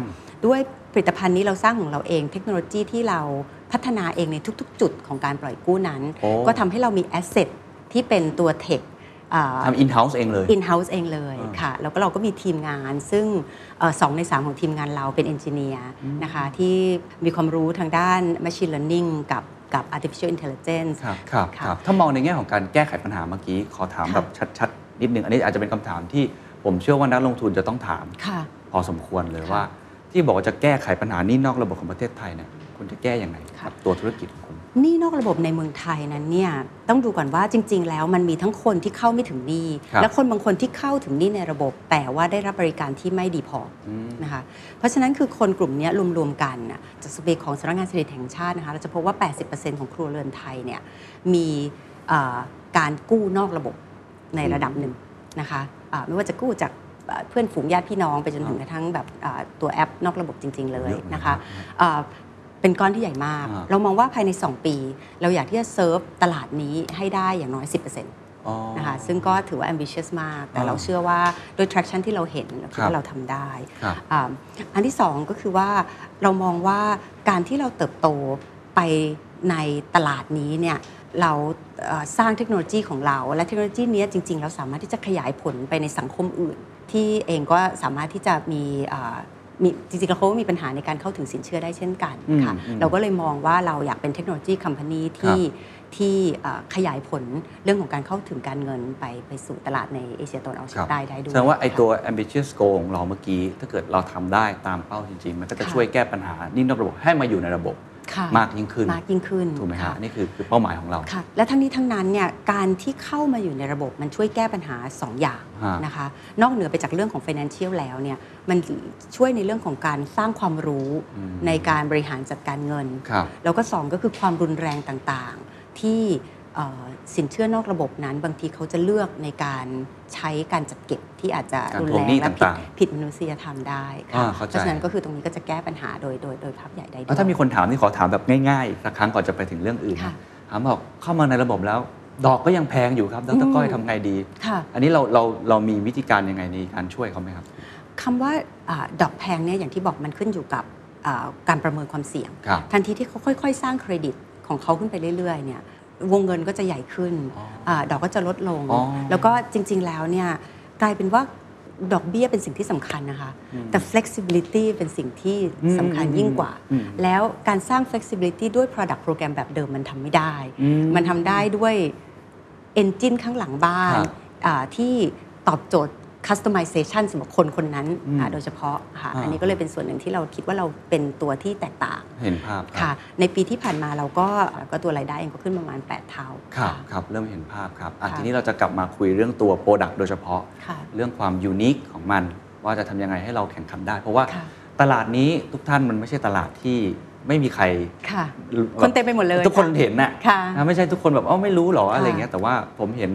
ด้วยผลิตภัณฑ์นี้เราสร้างของเราเอง เทคโนโลยีที่เราพัฒนาเองในทุก ๆ จุดของการปล่อยกู้นั้นโอ้ก็ทำให้เรามี asset ที่เป็นตัว tech ทำ in-house เองเลย in-house เองเลยอ่าค่ะ แล้วก็เราก็มีทีมงานซึ่งเอ่อ สองในสามของทีมงานเราเป็น engineer นะคะที่มีความรู้ทางด้าน Machine Learning กับกับ Artificial Intelligence ครับครับค่ะครับ ถ้ามองในแง่ของการแก้ไขปัญหาเมื่อกี้ ขอถามค่ะแบบชัดๆ นิดนึง อันนี้อาจจะเป็นคำถามที่ผมเชื่อว่านักลงทุนจะต้องถามค่ะพอสมควรเลยค่ะว่า ที่บอกว่าจะแก้ไขปัญหานี้นอกระบบของประเทศไทยเนี่ยคุณจะแก้ยังไงค่ะกับตัวธุรกิจของคุณห นี้นอกระบบในเมืองไทยนั้นเนี่ยต้องดูก่อนว่าจริง ๆ แล้วมันมีทั้งคนที่เข้าไม่ถึงหนี้ครับและคนบางคนที่เข้าถึงหนี้ในระบบ แต่ว่าได้รับบริการที่ไม่ดีพออืมนะคะเพราะฉะนั้นคือคนกลุ่มเนี้ยรวมๆกันน่ะจากสเปคของสำนักงานเศรษฐกิจแห่งชาตินะคะเราจะพบว่า 80%ของครัวเรือนไทยเนี่ยมีเอ่อการกู้นอกระบบในระดับหนึ่งนะคะอ่าไม่ว่าจะกู้จากเอ่อเพื่อนฝูงญาติพี่น้องไปจนถึงกระทั่งแบบอ่าตัวแอปนอกระบบจริง ๆ เลยเยอะมากนะคะ เอ่อเป็นก้อนที่ใหญ่มากอ่าเรามองว่าภายใน 2 ปี เราอยากที่จะเซิร์ฟตลาดนี้ให้ได้อย่างน้อย 10%อ๋อนะคะซึ่งก็ถือว่า ambitious มาก แต่อ่าเราเชื่อว่าด้วย traction ที่เราเห็นเราคิดครับว่าเราทำได้ครับอ่าอันที่สองก็คือว่าเรามองว่าการที่เราเติบโตไปในตลาดนี้เนี่ยเราเอ่อสร้างเทคโนโลยีของเรา และเทคโนโลยีเนี้ยจริง ๆ เราสามารถที่จะขยายผลไปในสังคมอื่น ที่เองก็สามารถที่จะมีเอ่อ มีจริงๆแล้วเขาก็มีปัญหาในการเข้าถึงสินเชื่อได้เช่นกันค่ะอืมอืมเราก็เลยมองว่าเราอยากเป็นเทคโนโลยีคัมพานีที่ที่เอ่อขยายผลเรื่องของการเข้าถึงการเงินไปไปสู่ตลาดในเอเชียตะวันออกเฉียงใต้ได้ด้วยแสดงว่าไอค่ะตัว ambitious goal ของเราเมื่อกี้ ถ้าเกิดเราทำได้ตามเป้าจริง ๆ มันก็จะค่ะช่วยแก้ปัญหานี่นอกระบบให้มาอยู่ในระบบ ค่ะมากยิ่งขึ้นมากยิ่งขึ้นถูกไหมฮะค่ะนี่คือคือเป้าหมายของเราค่ะและทั้งนี้ทั้งนั้นเนี่ยการที่เข้ามาอยู่ในระบบมันช่วยแก้ปัญหา 2 อย่างฮะนะคะนอกเหนือไปจากเรื่องของ financial แล้วเนี่ยมันช่วยในเรื่องของการสร้างความรู้ในการบริหารจัดการเงินครับแล้วก็ 2 ก็คือความรุนแรงต่างๆ ที่เอ่อ สินเชื่อนอกระบบนั้น บางทีเขาจะเลือกในการใช้การจัดเก็บที่อาจจะการรุนทวงแรงหนี้และผิดต่างๆผิดมนุษยธรรมได้ค่ะอ่าเข้าใจเพราะฉะนั้นก็คือตรงนี้ก็จะแก้ปัญหาโดยโดยโดยภาพใหญ่ได้ด้วแล้วยถ้ามีคนถามนี่ขอถามแบบง่ายๆอีกสักครั้งก่อนจะไปถึงเรื่องอื่นค่ะถามบอกเข้ามาในระบบแล้ว ดอกก็ยังแพงอยู่ครับดรก้อยทำไงดีค่ะอันนี้เราเราเรามีวิธีการยังไงในการช่วยเขาไหมครับคำว่าอาดอกแพงเนี่ยอย่างที่บอกมันขึ้นอยู่กับอ่าการประเมินความเสี่ยงครับทันทีที่เขาค่อย ๆ สร้างเครดิตของเขาขึ้นไปเรื่อยๆเนี่ย วงเงินก็จะใหญ่ขึ้นอาดอกก็จะลดลงอ๋อแล้วก็จริง ๆ แล้วเนี่ยกลายเป็นว่าดอกเบี้ยเป็นสิ่งที่สำคัญนะคะ แต่ flexibility เป็นสิ่งที่สำคัญยิ่งกว่าอืมแล้วการสร้าง flexibility ด้วย product program แบบเดิมมันทำไม่ได้อืมมันทำได้ด้วย engine ข้างหลังบ้านครับอ่าที่ ตอบโจทย์ customization สำหรับคนคนนั้นอืมอ่าโดยเฉพาะค่ะอ่าอันนี้ก็เลยเป็นส่วนหนึ่งที่เราคิดว่าเราเป็นตัวที่แตกต่างเห็นภาพรับค่ะ ในปีที่ผ่านมาเราก็ก็ตัวรายได้เองก็ขึ้นประมาณ 8 เท่าครับค่ะครับเริ่มเห็นภาพครับอะค่ะทีนี้เราจะกลับมาคุยเรื่องตัว Product โดยเฉพาะค่ะเรื่องความยูนิคของมัน ว่าจะทำยังไงให้เราแข่งขันได้ เพราะว่าค่ะตลาดนี้ทุกท่านมันไม่ใช่ตลาดที่ไม่มีใครค่ะคนเต็มไปหมดเลย ทุกคนเห็นน่ะค่ะนะไม่ใช่ทุกคนแบบอ๋อไม่รู้หรอค่ะอะไรเงี้ยแต่ว่าผมเห็น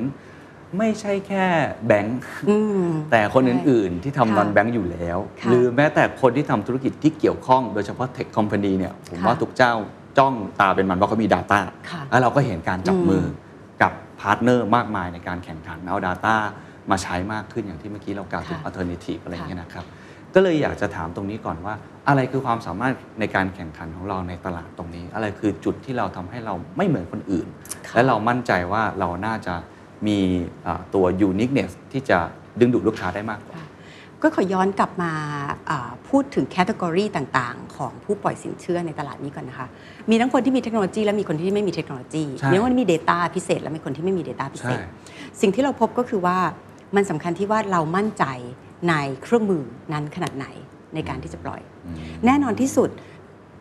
ไม่ใช่แค่แบงค์อืมแต่คนอื่นๆ ที่ทำนค่ะอนแบงค์อยู่แล้วค่ะหรือแม้แต่คนที่ทำธุรกิจที่เกี่ยวข้องโดยเฉพาะเทคคอมพานีเนี่ยผมค่ะว่าทุกเจ้าจ้องตาเป็นมันเพราะเขามี Data ค่ะแล้วเราก็เห็นการจับอืมมือกับ partner มากมายในการแข่งขันเอา Data มาใช้มากขึ้นอย่างที่เมื่อกี้เรากล่าวถึงค่ะ Alternative อะไรอย่างเงี้ยนะครับก็เลยอยากจะถามตรงนี้ก่อนว่า อะไรคือความสามารถในการแข่งขันของเราในตลาดตรงนี้ อะไรคือจุดที่เราทำให้เราไม่เหมือนคนอื่นค่ะและเรามั่นใจว่าเราน่าจะ มีอ่าตัว uniqueness ที่จะดึงดูดลูกค้าได้มากกว่า ก็ขอย้อนกลับมาอ่าพูดถึงแคตตากรีต่างๆ ของผู้ปล่อยสินเชื่อในตลาดนี้ก่อนนะคะ มีทั้งคนที่มีเทคโนโลยีและมีคนที่ไม่มีเทคโนโลยีใช่มีทั้งคนที่มี Data พิเศษ และมีคนที่ไม่มี Data พิเศษใช่สิ่งที่เราพบก็คือว่ามันสำคัญที่ว่าเรามั่นใจในเครื่องมือนั้นขนาดไหนในการที่จะปล่อย แน่นอนที่สุด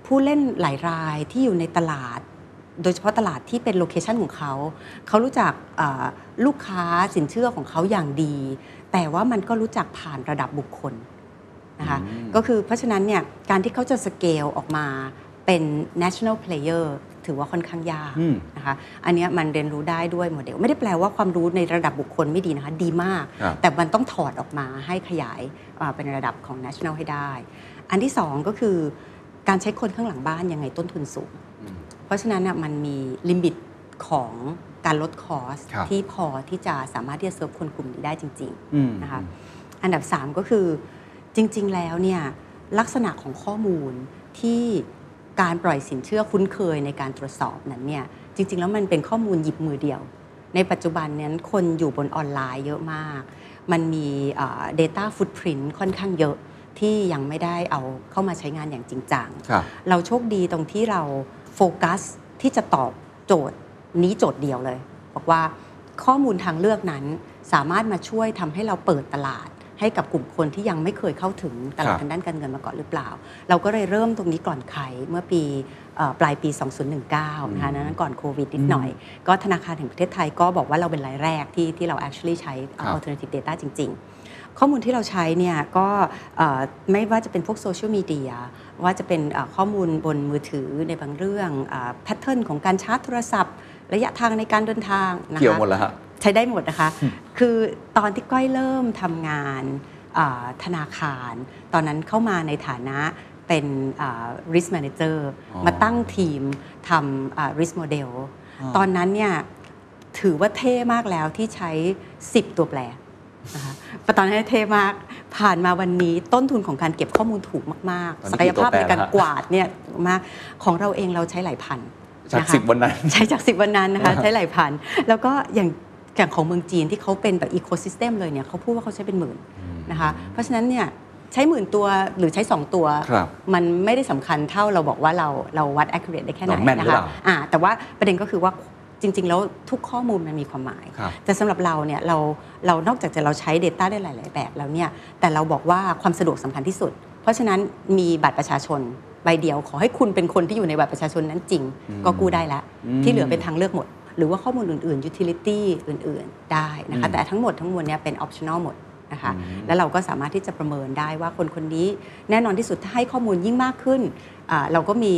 ผู้เล่นหลายรายที่อยู่ในตลาด โดยเฉพาะตลาดที่เป็นโลเคชันของเขา เขารู้จักอ่าลูกค้าสินเชื่อของเขาอย่างดี แต่ว่ามันก็รู้จักผ่านระดับบุคคลนะคะอืมก็คือเพราะฉะนั้นเนี่ยการที่เขาจะสเกลออกมาเป็น national player ถือว่าค่อนข้างยากอืมนะคะอันเนี้ยมันเรียนรู้ได้ด้วยโมเดล ไม่ได้แปลว่าความรู้ในระดับบุคคลไม่ดีนะคะ ดีมากครับแต่มันต้องถอดออกมาให้ขยายอ่าเป็นระดับของ national ให้ได้ อันที่สองก็คือการใช้คนข้างหลังบ้านยังไงต้นทุนสูง เพราะฉะนั้นน่ะมันมีlimit ของการลด cost ครับที่พอที่จะสามารถที่จะเซิร์ฟคนกลุ่มนี้ได้จริงอืมๆนะคะอันดับ 3 ก็คือจริง ๆ แล้วเนี่ยลักษณะของข้อมูลที่การปล่อยสินเชื่อคุ้นเคยในการตรวจสอบนั้นเนี่ยจริง ๆ แล้วมันเป็นข้อมูลหยิบมือเดียว ในปัจจุบันนั้นคนอยู่บนออนไลน์เยอะมาก มันมีเอ่อ data footprint ค่อนข้างเยอะที่ยังไม่ได้เอาเข้ามาใช้งานอย่างจริงจังครับเราโชคดีตรงที่เรา โฟกัสที่จะตอบโจทย์นี้โจทย์เดียวเลย บอกว่าข้อมูลทางเลือกนั้นสามารถมาช่วยทำให้เราเปิดตลาด ให้กับกลุ่มคนที่ยังไม่เคยเข้าถึงตลาดครับทางด้านการเงินมาก่อนหรือเปล่า เราก็เลยเริ่มตรงนี้ก่อนใครเมื่อปีเอ่อปลายปี 2019 นะคะนั้นก่อนโควิดนิดหน่อย ก็ธนาคารแห่งประเทศไทยก็บอกว่าเราเป็นรายแรกที่ที่เรา actually ใช้ครับ alternative data จริง ๆ ข้อมูลที่เราใช้เนี่ยก็เอ่อไม่ว่าจะเป็นพวกโซเชียลมีเดียว่าจะเป็นเอ่อข้อมูลบนมือถือในบางเรื่องแพทเทิร์นของการชาร์จโทรศัพท์ ระยะทางในการเดินทางนะคะเกี่ยวหมดแล้วฮะใช้ได้หมดนะคะ คือตอนที่ก้อยเริ่มทำงานอ่าธนาคาร ตอนนั้นเข้ามาในฐานะเป็นอ่า risk manager อ๋อมาตั้งทีมทำอ่า risk model อ๋อตอนนั้นเนี่ยถือว่าเท่มากแล้วที่ใช้ 10 ตัวแปร นะคะตอนนั้นเท่มากผ่านมาวันนี้ต้นทุนของการเก็บข้อมูลถูกมากตอนๆนี้ศักยภาพในการกี่ตัวแปรแล้วฮะกวาดเนี่ยมากของเราเองเราใช้หลายพันจากนะคะสิบวันนั้น ใช้จากสิบวันนั้นนะคะใช้หลายพัน แล้วก็อย่างอย่างของเมืองจีนที่เขาเป็นแบบอีโคซิสเต็มเลยเนี่ยเขาพูดว่าเขาใช้เป็นหมื่นนะคะเพราะฉะนั้นเนี่ยใช้หมื่นตัวหรือใช้ 2 ตัวครับมันไม่ได้สำคัญเท่าเราบอกว่าเราเราวัด accurate ได้แค่ไหนเราแม่นหรือนะเปคะล่าอ่าแต่ว่าประเด็นก็คือว่า จริง ๆ แล้วทุกข้อมูลมันมีความหมายครับแต่สำหรับเราเนี่ยเราเรานอกจากจะเราใช้ Data ได้หลาย ๆ แบบแล้วเนี่ยแต่เราบอกว่าความสะดวกสำคัญที่สุด เพราะฉะนั้นมีบัตรประชาชนใบเดียวขอให้คุณเป็นคนที่อยู่ในบัตรประชาชนนั้นจริง ก็กู้ได้แล้วที่เหลือเป็นทางเลือกหมด หรือว่าข้อมูลอื่นๆ utility อื่นๆ ได้นะคะแต่ทั้งหมดทั้งมวลเนี่ยเป็น optional หมดนะคะแล้วเราก็สามารถที่จะประเมินได้ว่าคนคนนี้แน่นอนที่สุดถ้าให้ข้อมูลยิ่งมากขึ้นอ่าเราก็มี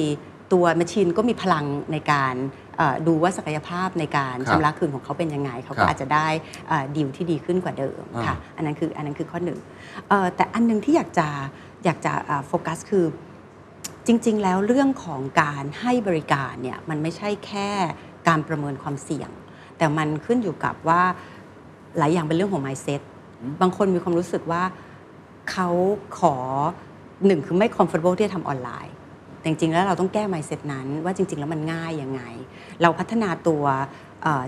ตัว machine ก็มีพลังในการเอ่อ ดูว่าศักยภาพในการครับชำระคืนของเขาเป็นยังไง เขาครัก็บอาจจะได้ดีลที่ดีขึ้นกว่าเดิมอ่าค่ะอันนั้นคืออันนั้นคือข้อหนึ่งเอ่อแต่อันหนึงที่อยากจะอยากจะอ่าโฟกัสคือจริง ๆ แล้วเรื่องของการให้บริการเนี่ยมันไม่ใช่แค่การประเมินความเสี่ยง แต่มันขึ้นอยู่กับว่าหลายอย่างเป็นเรื่องของ mindset บางคนมีความรู้สึกว่าเขาขอหนึ่งคือไม่ comfortable ที่จะทำออนไลน์ แต่จริงๆแล้วเราต้องแก้ mindset นั้น ว่าจริง ๆ แล้วมันง่ายยังไง เราพัฒนาตัว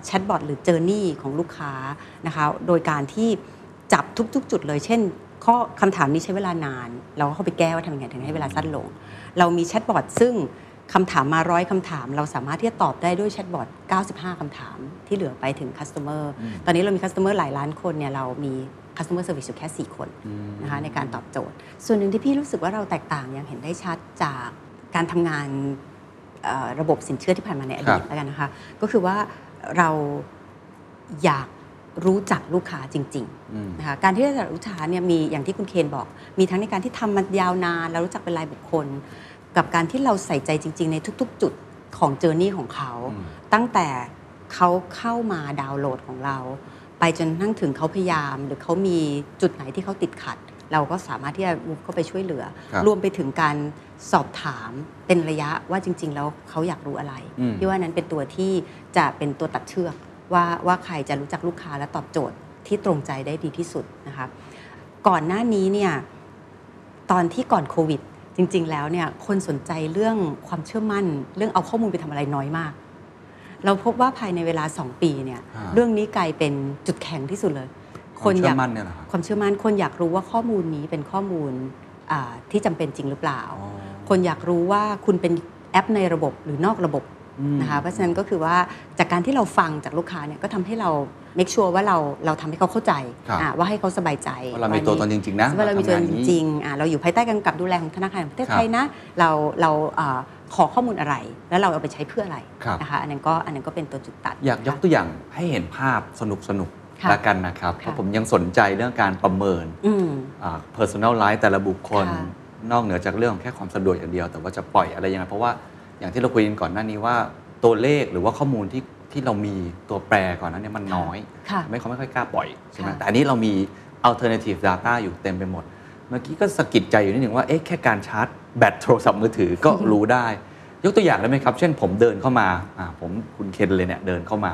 chatbot หรือ journey ของลูกค้านะคะโดยการที่จับทุก ๆ จุดเลยเช่นข้อคำถามนี้ใช้เวลานาน เราก็เข้าไปแก้ว่าทำยังไงถึงให้เวลาสั้นลง เรามี chatbot ซึ่งคำถามมาร้อยคำถาม เราสามารถที่จะตอบได้ด้วย chatbot 95 คำถามที่เหลือไปถึง customerตอนนี้เรามีคัสเตอร์หลายล้านคนเนี่ยเรามี customer service อยู่แค่ 4 คนนะคะในการตอบโจทย์ ส่วนหนึ่งที่พี่รู้สึกว่าเราแตกต่างอย่างเห็นได้ชัดจาก การทำงานเอ่อระบบสินเชื่อที่ผ่านมาในอดีตครับแล้วกันนะคะ ก็คือว่าเราอยากรู้จักลูกค้าจริงอืมๆนะคะการที่เราจะรู้จักลูกค้าเนี่ยมีอย่างที่คุณเคนบอก มีทั้งในการที่ทำมายาวนานเรารู้จักเป็นรายบุคคล กับการที่เราใส่ใจจริง ๆ ในทุก ๆ จุดของเจอร์นี่ของเขา ตั้งแต่เขาเข้ามาดาวน์โหลดของเรา ไปจนทั้งถึงเขาพยายาม หรือเขามีจุดไหนที่เขาติดขัด เราก็สามารถที่จะมุเข้าไปช่วยเหลือครับรวมไปถึงการสอบถามเป็นระยะว่าจริง ๆ แล้วเขาอยากรู้อะไรอืมพี่ว่านั้นเป็นตัวที่จะเป็นตัวตัดเชือกว่าว่าใครจะรู้จักลูกค้าและตอบโจทย์ที่ตรงใจได้ดีที่สุดนะคะก่อนหน้านี้เนี่ยตอนที่ก่อนโควิด จริง ๆ แล้วเนี่ยคนสนใจเรื่องความเชื่อมั่น เรื่องเอาข้อมูลไปทำอะไรน้อยมาก เราพบว่าภายในเวลา 2 ปีเนี่ยอ่าเรื่องนี้กลายเป็นจุดแข็งที่สุดเลย ความเชื่ออยากมั่นเนี่ยเหรอครับความเชื่อมั่นคนอยากรู้ว่าข้อมูลนี้เป็นข้อมูลอ่าที่จำเป็นจริงหรือเปล่าอ๋อคนอยากรู้ว่าคุณเป็นแอปในระบบหรือนอกระบบอืมนะคะเพราะฉะนั้นก็คือว่าจากการที่เราฟังจากลูกค้าเนี่ยก็ทำให้เรา make sure ว่าเราเราทำให้เขาเข้าใจครับอ่าว่าให้เขาสบายใจว่าเรามีตัวตนจริง ๆ นะว่าเรามีตัวตนจทำงานริงๆอ่าเราอยู่ภายใต้การกำกับดูแลของธนาคารแห่งประเทศครับไทยนะเราเราอ่าขอข้อมูลอะไร แล้วเราเอาไปใช้เพื่ออะไรครับนะคะอันนั้นก็อันนั้นก็เป็นตัวจุดตัด อยากยกตัวอย่างให้เห็นภาพสนุกสนุกๆ ค่ะละกันนะครับค่ะเพราะผมยังสนใจเรื่องการประเมินอืม อ่า personal life แต่ละบุคคล ค่ะนอกเหนือจากเรื่องของแค่ความสะดวกอย่างเดียว แต่ว่าจะปล่อยอะไรยังไงเพราะว่าอย่างที่เราคุยกันก่อนหน้านี้ว่าตัวเลขหรือว่าข้อมูลที่ที่เรามีตัวแปรก่อนหนั้นเนี่ยมันน้อย ค่ะทำให้เขาไม่ค่อยกล้าปล่อยใช่ไหมค่ะ แต่อันนี้เรามี alternative data อยู่เต็มไปหมด เมื่อกี้ก็สะกิดใจอยู่นิดหนึ่งว่า เอ๊ะ แค่การชาร์จแบตโทรศัพท์มือถือก็รู้ได้ ยกตัวอย่างได้ไหมครับ เช่นผมเดินเข้ามา อ่า ผมคุณเคนเลยเนี่ยเดินเข้ามา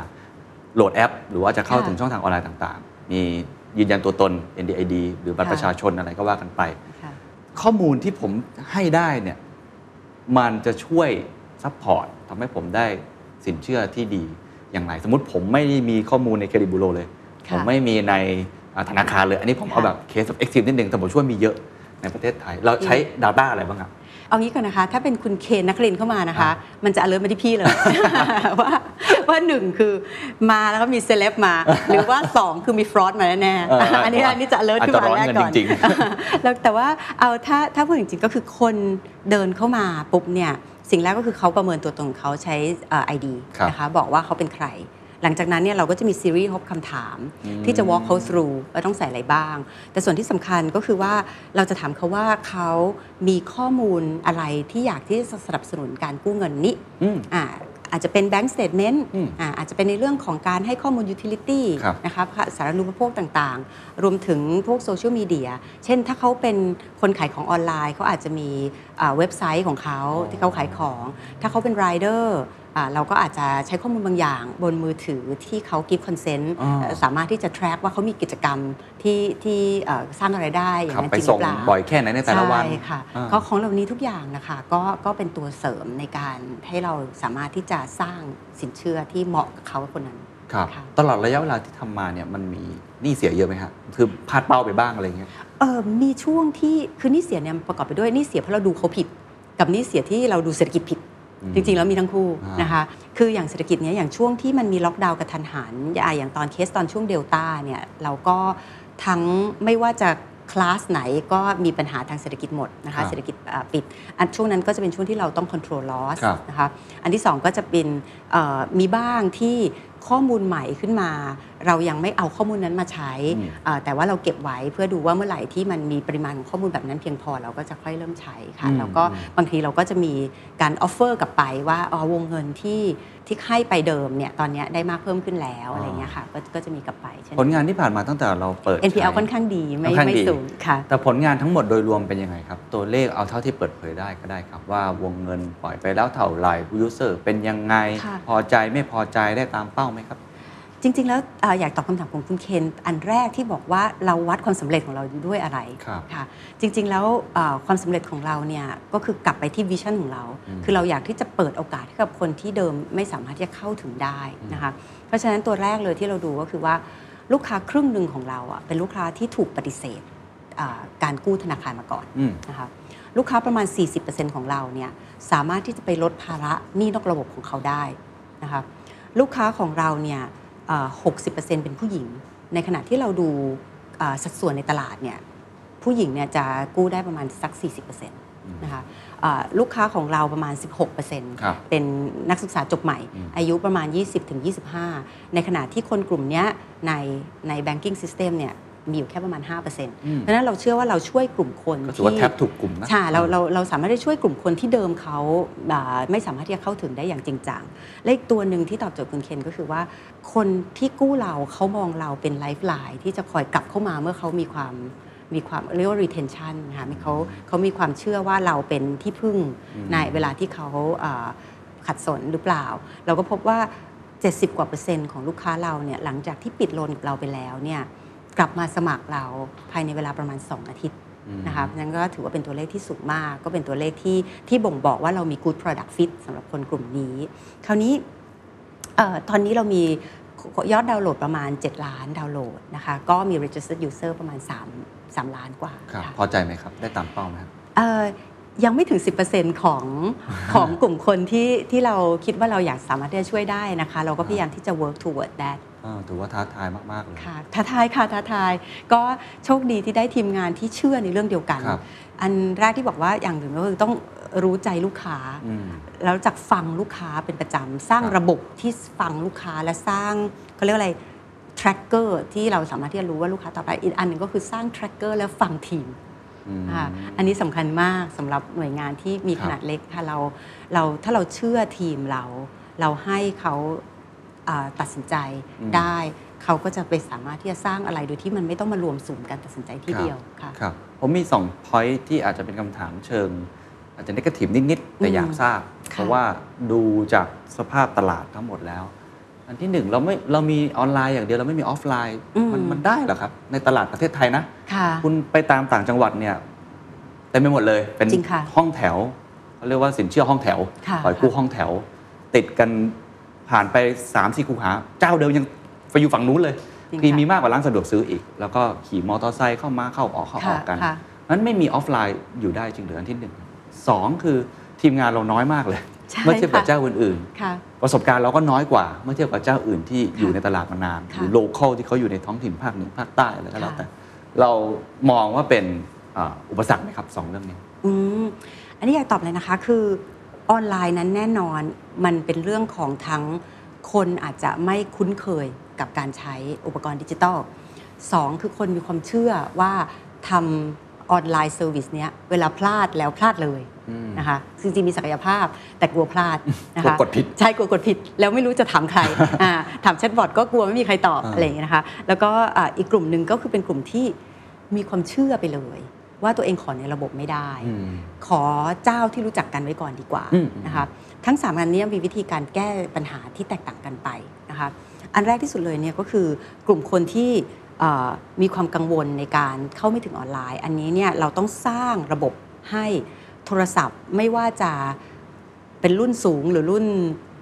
โหลดแอป หรือว่าจะเข้าค่ะถึงช่องทางออนไลน์ต่างๆ มียืนยันตัวตน NDID หรือบัตรค่ะประชาชนอะไรก็ว่ากันไปค่ะข้อมูลที่ผมให้ได้เนี่ยมันจะช่วย support ทำให้ผมได้สินเชื่อที่ดีอย่างไร สมมติผมไม่ได้มีข้อมูลในเครดิตบูโรเลยค่ะผมไม่มีในอ่าธนาคารเลย อันนี้ผมเอาค่ะแบบเคส of extreme นิดนึงแต่ผมเชื่อว่ามีเยอะในประเทศไทย เราใช้ Data อะไรบ้างครับ เอางี้ก่อนนะคะ ถ้าเป็นคุณเคนนักเรียนเข้ามานะคะ มันจะ alert มาที่พี่เลย ว่าว่าหนึ่งคือมาแล้วก็มีเซเลบมา หรือว่าสองคือมี fraud มาแน่เออๆอันนี้อันนี้จะ alert อาจขึ้นจะมาร้อนแรกเงินก่อนจริงแล้วแต่ว่าเอาถ้าถ้าพูดจริงๆก็คือคนเดินเข้ามาปุ๊บเนี่ยสิ่งแรกก็คือเขาประเมินตัวตนของเขาใช้ไอดีครับนะคะบอกว่าเขาเป็นใคร หลังจากนั้นเนี่ยเราก็จะมีซีรีส์ฮบคำถาม ที่จะ walk เขา through ว่าต้องใส่อะไรบ้าง แต่ส่วนที่สำคัญก็คือว่าเราจะถามเขาว่าเขามีข้อมูลอะไรที่อยากที่จะสนับสนุนการกู้เงินนี้อืมอ่าอาจจะเป็น bank statement อืมอ่าอาจจะเป็นในเรื่องของการให้ข้อมูล utility ครับนะคะสาธารณูปโภคต่างๆ รวมถึงพวกโซเชียลมีเดีย เช่นถ้าเขาเป็นคนขายของออนไลน์ เขาอาจจะมีอ่าเว็บไซต์ของเขาที่เขาขายของ ถ้าเขาเป็น rider อ่า เราก็อาจจะใช้ข้อมูลบางอย่างบนมือถือที่เขา give consent อ๋อเอ่อสามารถที่จะ track ว่าเขามีกิจกรรมที่ที่เอ่อสร้างรายได้อย่างขับนั้นไปจริงหส่รืงอเปล่าบ่อยแค่ไหนในแต่ละวันใช่ค่ะอ่าก็ของเหล่านี้ทุกอย่างนะคะก็ก็เป็นตัวเสริมในการให้เราสามารถที่จะสร้างสินเชื่อที่เหมาะกับเขาคนนั้นครับค่ะตลอดระยะเวลาที่ทำมาเนี่ยมันมีหนี้เสียเยอะไหมครับคือพลาดเป้าไปบ้างอะไรเงี้ยเออมีช่วงที่คือหนี้เสียเนี่ยประกอบไปด้วยหนี้เสียเพราะเราดูเขาผิด กับหนี้เสียที่เราดูเศรษฐกิจผิดอืม จริงๆ แล้วมีทั้งคู่อ่านนะคะ คืออย่างเศรษฐกิจเนี้ยอย่างช่วงที่มันมีล็อกดาวน์กระทันหันอ่าอย่างตอนเคสตอนช่วงเดลต้าเนี่ยเราก็ทั้งไม่ว่าจะคลาสไหนก็มีปัญหาทางเศรษฐกิจหมดนะครัคะบเศรษฐกิจอ่าปิด อันช่วงนั้นก็จะเป็นช่วงที่เราต้อง control loss ครับนะคะอันที่สองก็จะเป็นเอ่อมีบ้างที่ข้อมูลใหม่ขึ้นมา เรายังไม่เอาข้อมูลนั้นมาใช้อืมเอ่อแต่ว่าเราเก็บไว้เพื่อดูว่าเมื่อไหร่ที่มันมีปริมาณของข้อมูลแบบนั้นเพียงพอเราก็จะค่อยเริ่มใช้ค่ะอืมแล้วก็อืมบางทีเราก็จะมีการออฟเฟอร์กลับไปว่าอ๋อวงเงินที่ที่ให้ไปเดิมเนี่ยตอนเนี้ยได้มากเพิ่มขึ้นแล้วอะไรเงี้ยค่ะก็ก็จะมีกลับไปเช่นผลงานที่ผ่านมาตั้งแต่เราเปิด NPL ใช้ค่อนข้างดีไม่ค่อนข้างไม่ดีสูงค่ะแต่ผลงานทั้งหมดโดยรวมเป็นยังไงครับ ตัวเลขเอาเท่าที่เปิดเผยได้ก็ได้ครับ ว่าวงเงินปล่อยไปแล้วเท่าไหร่ user เป็นยังไงค่ะพอใจไม่พอใจได้ตามเป้าไหมครับ จริง ๆ แล้วเอ่ออยากตอบคำถามของคุณเคนอันแรกที่บอกว่าเราวัดความสำเร็จของเราด้วยอะไรครับค่ะจริง ๆ แล้วเอ่อความสำเร็จของเราเนี่ยก็คือกลับไปที่ vision ของเราอืมคือเราอยากที่จะเปิดโอกาสให้กับคนที่เดิมไม่สามารถที่จะเข้าถึงได้นะคะเพราะฉะนั้นตัวแรกเลยที่เราดูก็คือว่าลูกค้าครึ่งหนึ่งของเราอะเป็นลูกค้าที่ถูกปฏิเสธอ่าการกู้ธนาคารมาก่อนอืมนะคะลูกค้าประมาณ 40%ของเราเนี่ยสามารถที่จะไปลดภาระหนี้นอกระบบของเขาได้นะคะลูกค้าของเราเนี่ยเอ่อ 60%เป็นผู้หญิง ในขณะที่เราดูเอ่อสัดส่วนในตลาดเนี่ยผู้หญิงเนี่ยจะกู้ได้ประมาณสัก 40%นะคะเอ่อลูกค้าของเราประมาณ 16%ครับเป็นนักศึกษาจบใหม่อืมอายุประมาณ 20-25 ในขณะที่คนกลุ่มเนี้ยในใน banking system เนี่ย มีอยู่แค่ประมาณ 5%เพราะอืมฉะนั้นเราเชื่อว่าเราช่วยกลุ่มคนก็ถือว่าที่แทบถูกกลุ่มนะใช่เราเราเราสามารถได้ช่วยกลุ่มคนที่เดิมเขาอ่าไม่สามารถที่จะเข้าถึงได้อย่างจริงจังและอีกตัวหนึ่งที่ตอบโจทย์คุณเคนก็คือว่า คนที่กู้เราเขามองเราเป็นไลฟ์ไลน์ที่จะคอยกลับเข้ามาเมื่อเขามีความมีความเรียกว่า retention นะคะมีเขาเขามีความเชื่อว่าเราเป็นที่พึ่งอืมในเวลาที่เขาอ่าขัดสนหรือเปล่า เราก็พบว่า 70 กว่าเปอร์เซ็นต์ของลูกค้าเราเนี่ยหลังจากที่ปิดโลนกับเราไปแล้วเนี่ย กลับมาสมัครเราภายในเวลาประมาณ 2 อาทิตย์อืมนะคะนั้นก็ถือว่าเป็นตัวเลขที่สูงมาก ก็เป็นตัวเลขที่ที่บ่งบอกว่าเรามี good product fit สำหรับคนกลุ่มนี้ คราวนี้เอ่อตอนนี้เรามียอดดาวน์โหลดประมาณ 7 ล้านดาวน์โหลดนะคะก็มี registered user ประมาณ 3 3 ล้านกว่าครับค่ะพอใจไหมครับ ได้ตามเป้าไหมครับเอ่อยังไม่ถึง 10%ของของกลุ่มคนที่ที่เราคิดว่าเราอยากสามารถที่จะช่วยได้นะคะ เราก็พยายามที่จะ work toward that อ่า ถือว่าท้าทายมากๆเลยค่ะท้าทายค่ะท้าทาย ก็โชคดีที่ได้ทีมงานที่เชื่อในเรื่องเดียวกันครับอันแรกที่บอกว่าอย่างหนึ่งก็คือต้องรู้ใจลูกค้าอืมแล้วจากฟังลูกค้าเป็นประจำสร้างครับระบบที่ฟังลูกค้าและสร้างเขาเรียกว่าอะไร tracker ที่เราสามารถที่จะรู้ว่าลูกค้าต่อไปอีกอันหนึ่งก็คือสร้าง tracker และฟังทีมอืมค่ะอันนี้สำคัญมากสำหรับหน่วยงานที่มีครับขนาดเล็กค่ะเราเราถ้าเราเชื่อทีมเรา เราให้เขาอ่า ตัดสินใจได้ เขาก็จะไปสามารถที่จะสร้างอะไรโดยที่มันไม่ต้องมารวมศูนย์การตัดสินใจที่เดียวค่ะครับผมมี2 point ที่อาจจะเป็นคำถามเชิง อาจจะนกาทีฟนิดๆแต่อืมอยากทราบค่ะเพราะว่าดูจากสภาพตลาดทั้งหมดแล้ว อันที่หนึ่งเราไม่เรามีออนไลน์อย่างเดียวเราไม่มีออฟไลน์มันมันได้เหรอครับ ในตลาดประเทศไทยนะค่ะคุณไปตามต่างจังหวัดเนี่ยเต็มไปหมดเลยเป็นจริงค่ะห้องแถวเขาเรียกว่าสินเชื่อห้องแถวค่ะปล่อยกู้ค่ะห้องแถว ติดกัน ผ่านไป3ามสี่คูหา เจ้าเดิมยังไปอยู่ฝั่งนู้นเลยจริงคือค่ะมีมากกว่าร้านสะดวกซื้ออีก แล้วก็ขี่มอเตอร์ไซค์เข้ามาเข้าออกเข้าออกกันค่ะนั้นไม่มีออฟไลน์อยู่ได้จริงเหลืออันที่หนึ่งสองคือทีมงานเราน้อยมากเลยใช่เมื่อเทียบกับค่ะเจ้าอื่นค่ะๆประสบการณ์เราก็น้อยกว่า เมื่อเทียบกับเจ้าอื่นที่อยู่ในตลาดมานานค่ะหรือ local ที่เขาอยู่ในท้องถิ่นภาคเหนือภาคใต้อะไรก็แล้วค่ะแต่เรามองว่าเป็นอ่าอุปสรรคไหมครับสองเรื่องนี้อืมอันนี้อยากตอบเลยนะคะคือ ออนไลน์นั้นแน่นอนมันเป็นเรื่องของทั้งคนอาจจะไม่คุ้นเคยกับการใช้อุปกรณ์ดิจิทัลสองคือคนมีความเชื่อว่าทำ online service เนี้ยเวลาพลาดแล้วพลาดเลยอืมนะคะจริงๆมีศักยภาพแต่กลัวพลาดนะกลัวคะกดผิดใช่กลัวกดผิด แล้วไม่รู้จะถามใครอ่าถาม chatbot ก็กลัวไม่มีใครตอบอ่าอะไรอย่างเงี้ยนะคะ แล้วก็อ่าอีกกลุ่มหนึ่งก็คือเป็นกลุ่มที่มีความเชื่อไปเลย ว่าตัวเองขอในระบบไม่ได้อืมขอเจ้าที่รู้จักกันไว้ก่อนดีกว่าอืมนะคะทั้ง3อันเนี้มีวิธีการแก้ปัญหาที่แตกต่างกันไปนะคะอันแรกที่สุดเลยเนี่ยก็คือกลุ่มคนที่เอ่อมีความกังวลในการเข้าไม่ถึงออนไลน์ อันนี้เนี่ยเราต้องสร้างระบบให้โทรศัพท์ไม่ว่าจะเป็นรุ่นสูงหรือรุ่น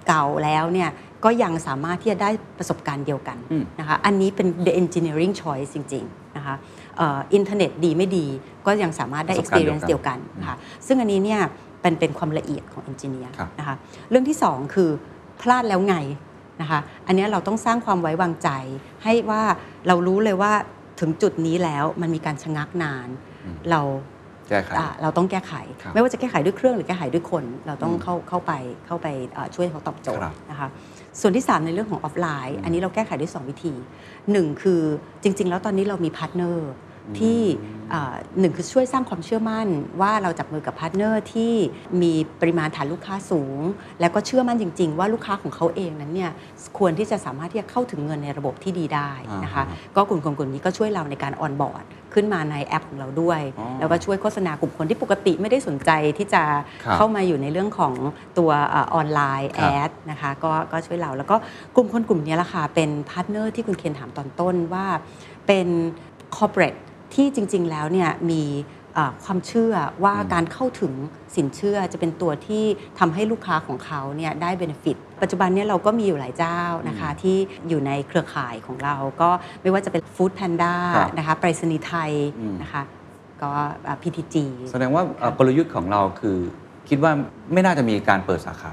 เก่าแล้วเนี่ยก็ยังสามารถที่จะได้ประสบการณ์เดียวกันอืมนะคะอันนี้เป็น the engineering choice จริง ๆ นะคะเอ่ออินเทอร์เน็ตดีไม่ดี ก็ยังสามารถได้ประสบการณ์ experience เดีเดียยววกักันนนะคะซึ่งอันนี้เนี่ยเป็นเป็นความละเอียดของ engineer ครับนะคะเรื่องที่สองคือพลาดแล้วไงนะคะอันเนี้ยเราต้องสร้างความไว้วางใจ ให้ว่าเรารู้เลยว่าถึงจุดนี้แล้วมันมีการชะงักนานอืมเราแก้ไขอ่าเราต้องแก้ไขครับไม่ว่าจะแก้ไขด้วยเครื่องหรือแก้ไขด้วยคน เราต้องอืมเข้าเข้าไปเข้าไปเอ่อช่วยเขาตอบโจทย์ครัย์บนะคะ ส่วนที่ 3 ในเรื่องของออฟไลน์ อันนี้เราแก้ไขด้วย 2 วิธี 1 คือจริง ๆ แล้วตอนนี้เรามี partner ที่อ่าหนึ่งคือช่วยสร้างความเชื่อมั่นว่าเราจับมือกับ partner ที่มีปริมาณฐานลูกค้าสูง แล้วก็เชื่อมั่นจริง ๆ ว่าลูกค้าของเขาเองนั้นเนี่ยควรที่จะสามารถที่จะเข้าถึงเงินในระบบที่ดีได้นะคะอ่าก็กลุ่มคนกลุ่มนี้ก็ช่วยเราในการ onboard ขึ้นมาในแอปของเราด้วยอ๋อแล้วก็ช่วยโฆษณากลุ่มคนที่ปกติไม่ได้สนใจที่จะครับเข้ามาอยู่ในเรื่องของตัวเอ่อ online ad ครับนะคะก็ก็ช่วยเราแล้วก็กลุ่มคนกลุ่มนี้แหละค่ะเป็น partner ที่คุณเคนถามตอนต้นว่าเป็นคอร์เปรส ที่จริง ๆ แล้วเนี่ยมีเอ่อความเชื่อว่าการเข้าถึงสินเชื่อจะเป็นตัวที่ทำให้ลูกค้าของเขาเนี่ยได้เบนฟิตปัจจุบันเนี่ยเราก็มีอยู่หลายเจ้านะคะที่อยู่ในเครือข่ายของเรา ก็ไม่ว่าจะเป็น Food Panda ครับนะคะไปรษณีย์ไทยอืมนะคะก็อ่า PTG แสดงว่าเอ่อกลยุทธ์ของเราคือคิดว่าไม่น่าจะมีการเปิดสาขา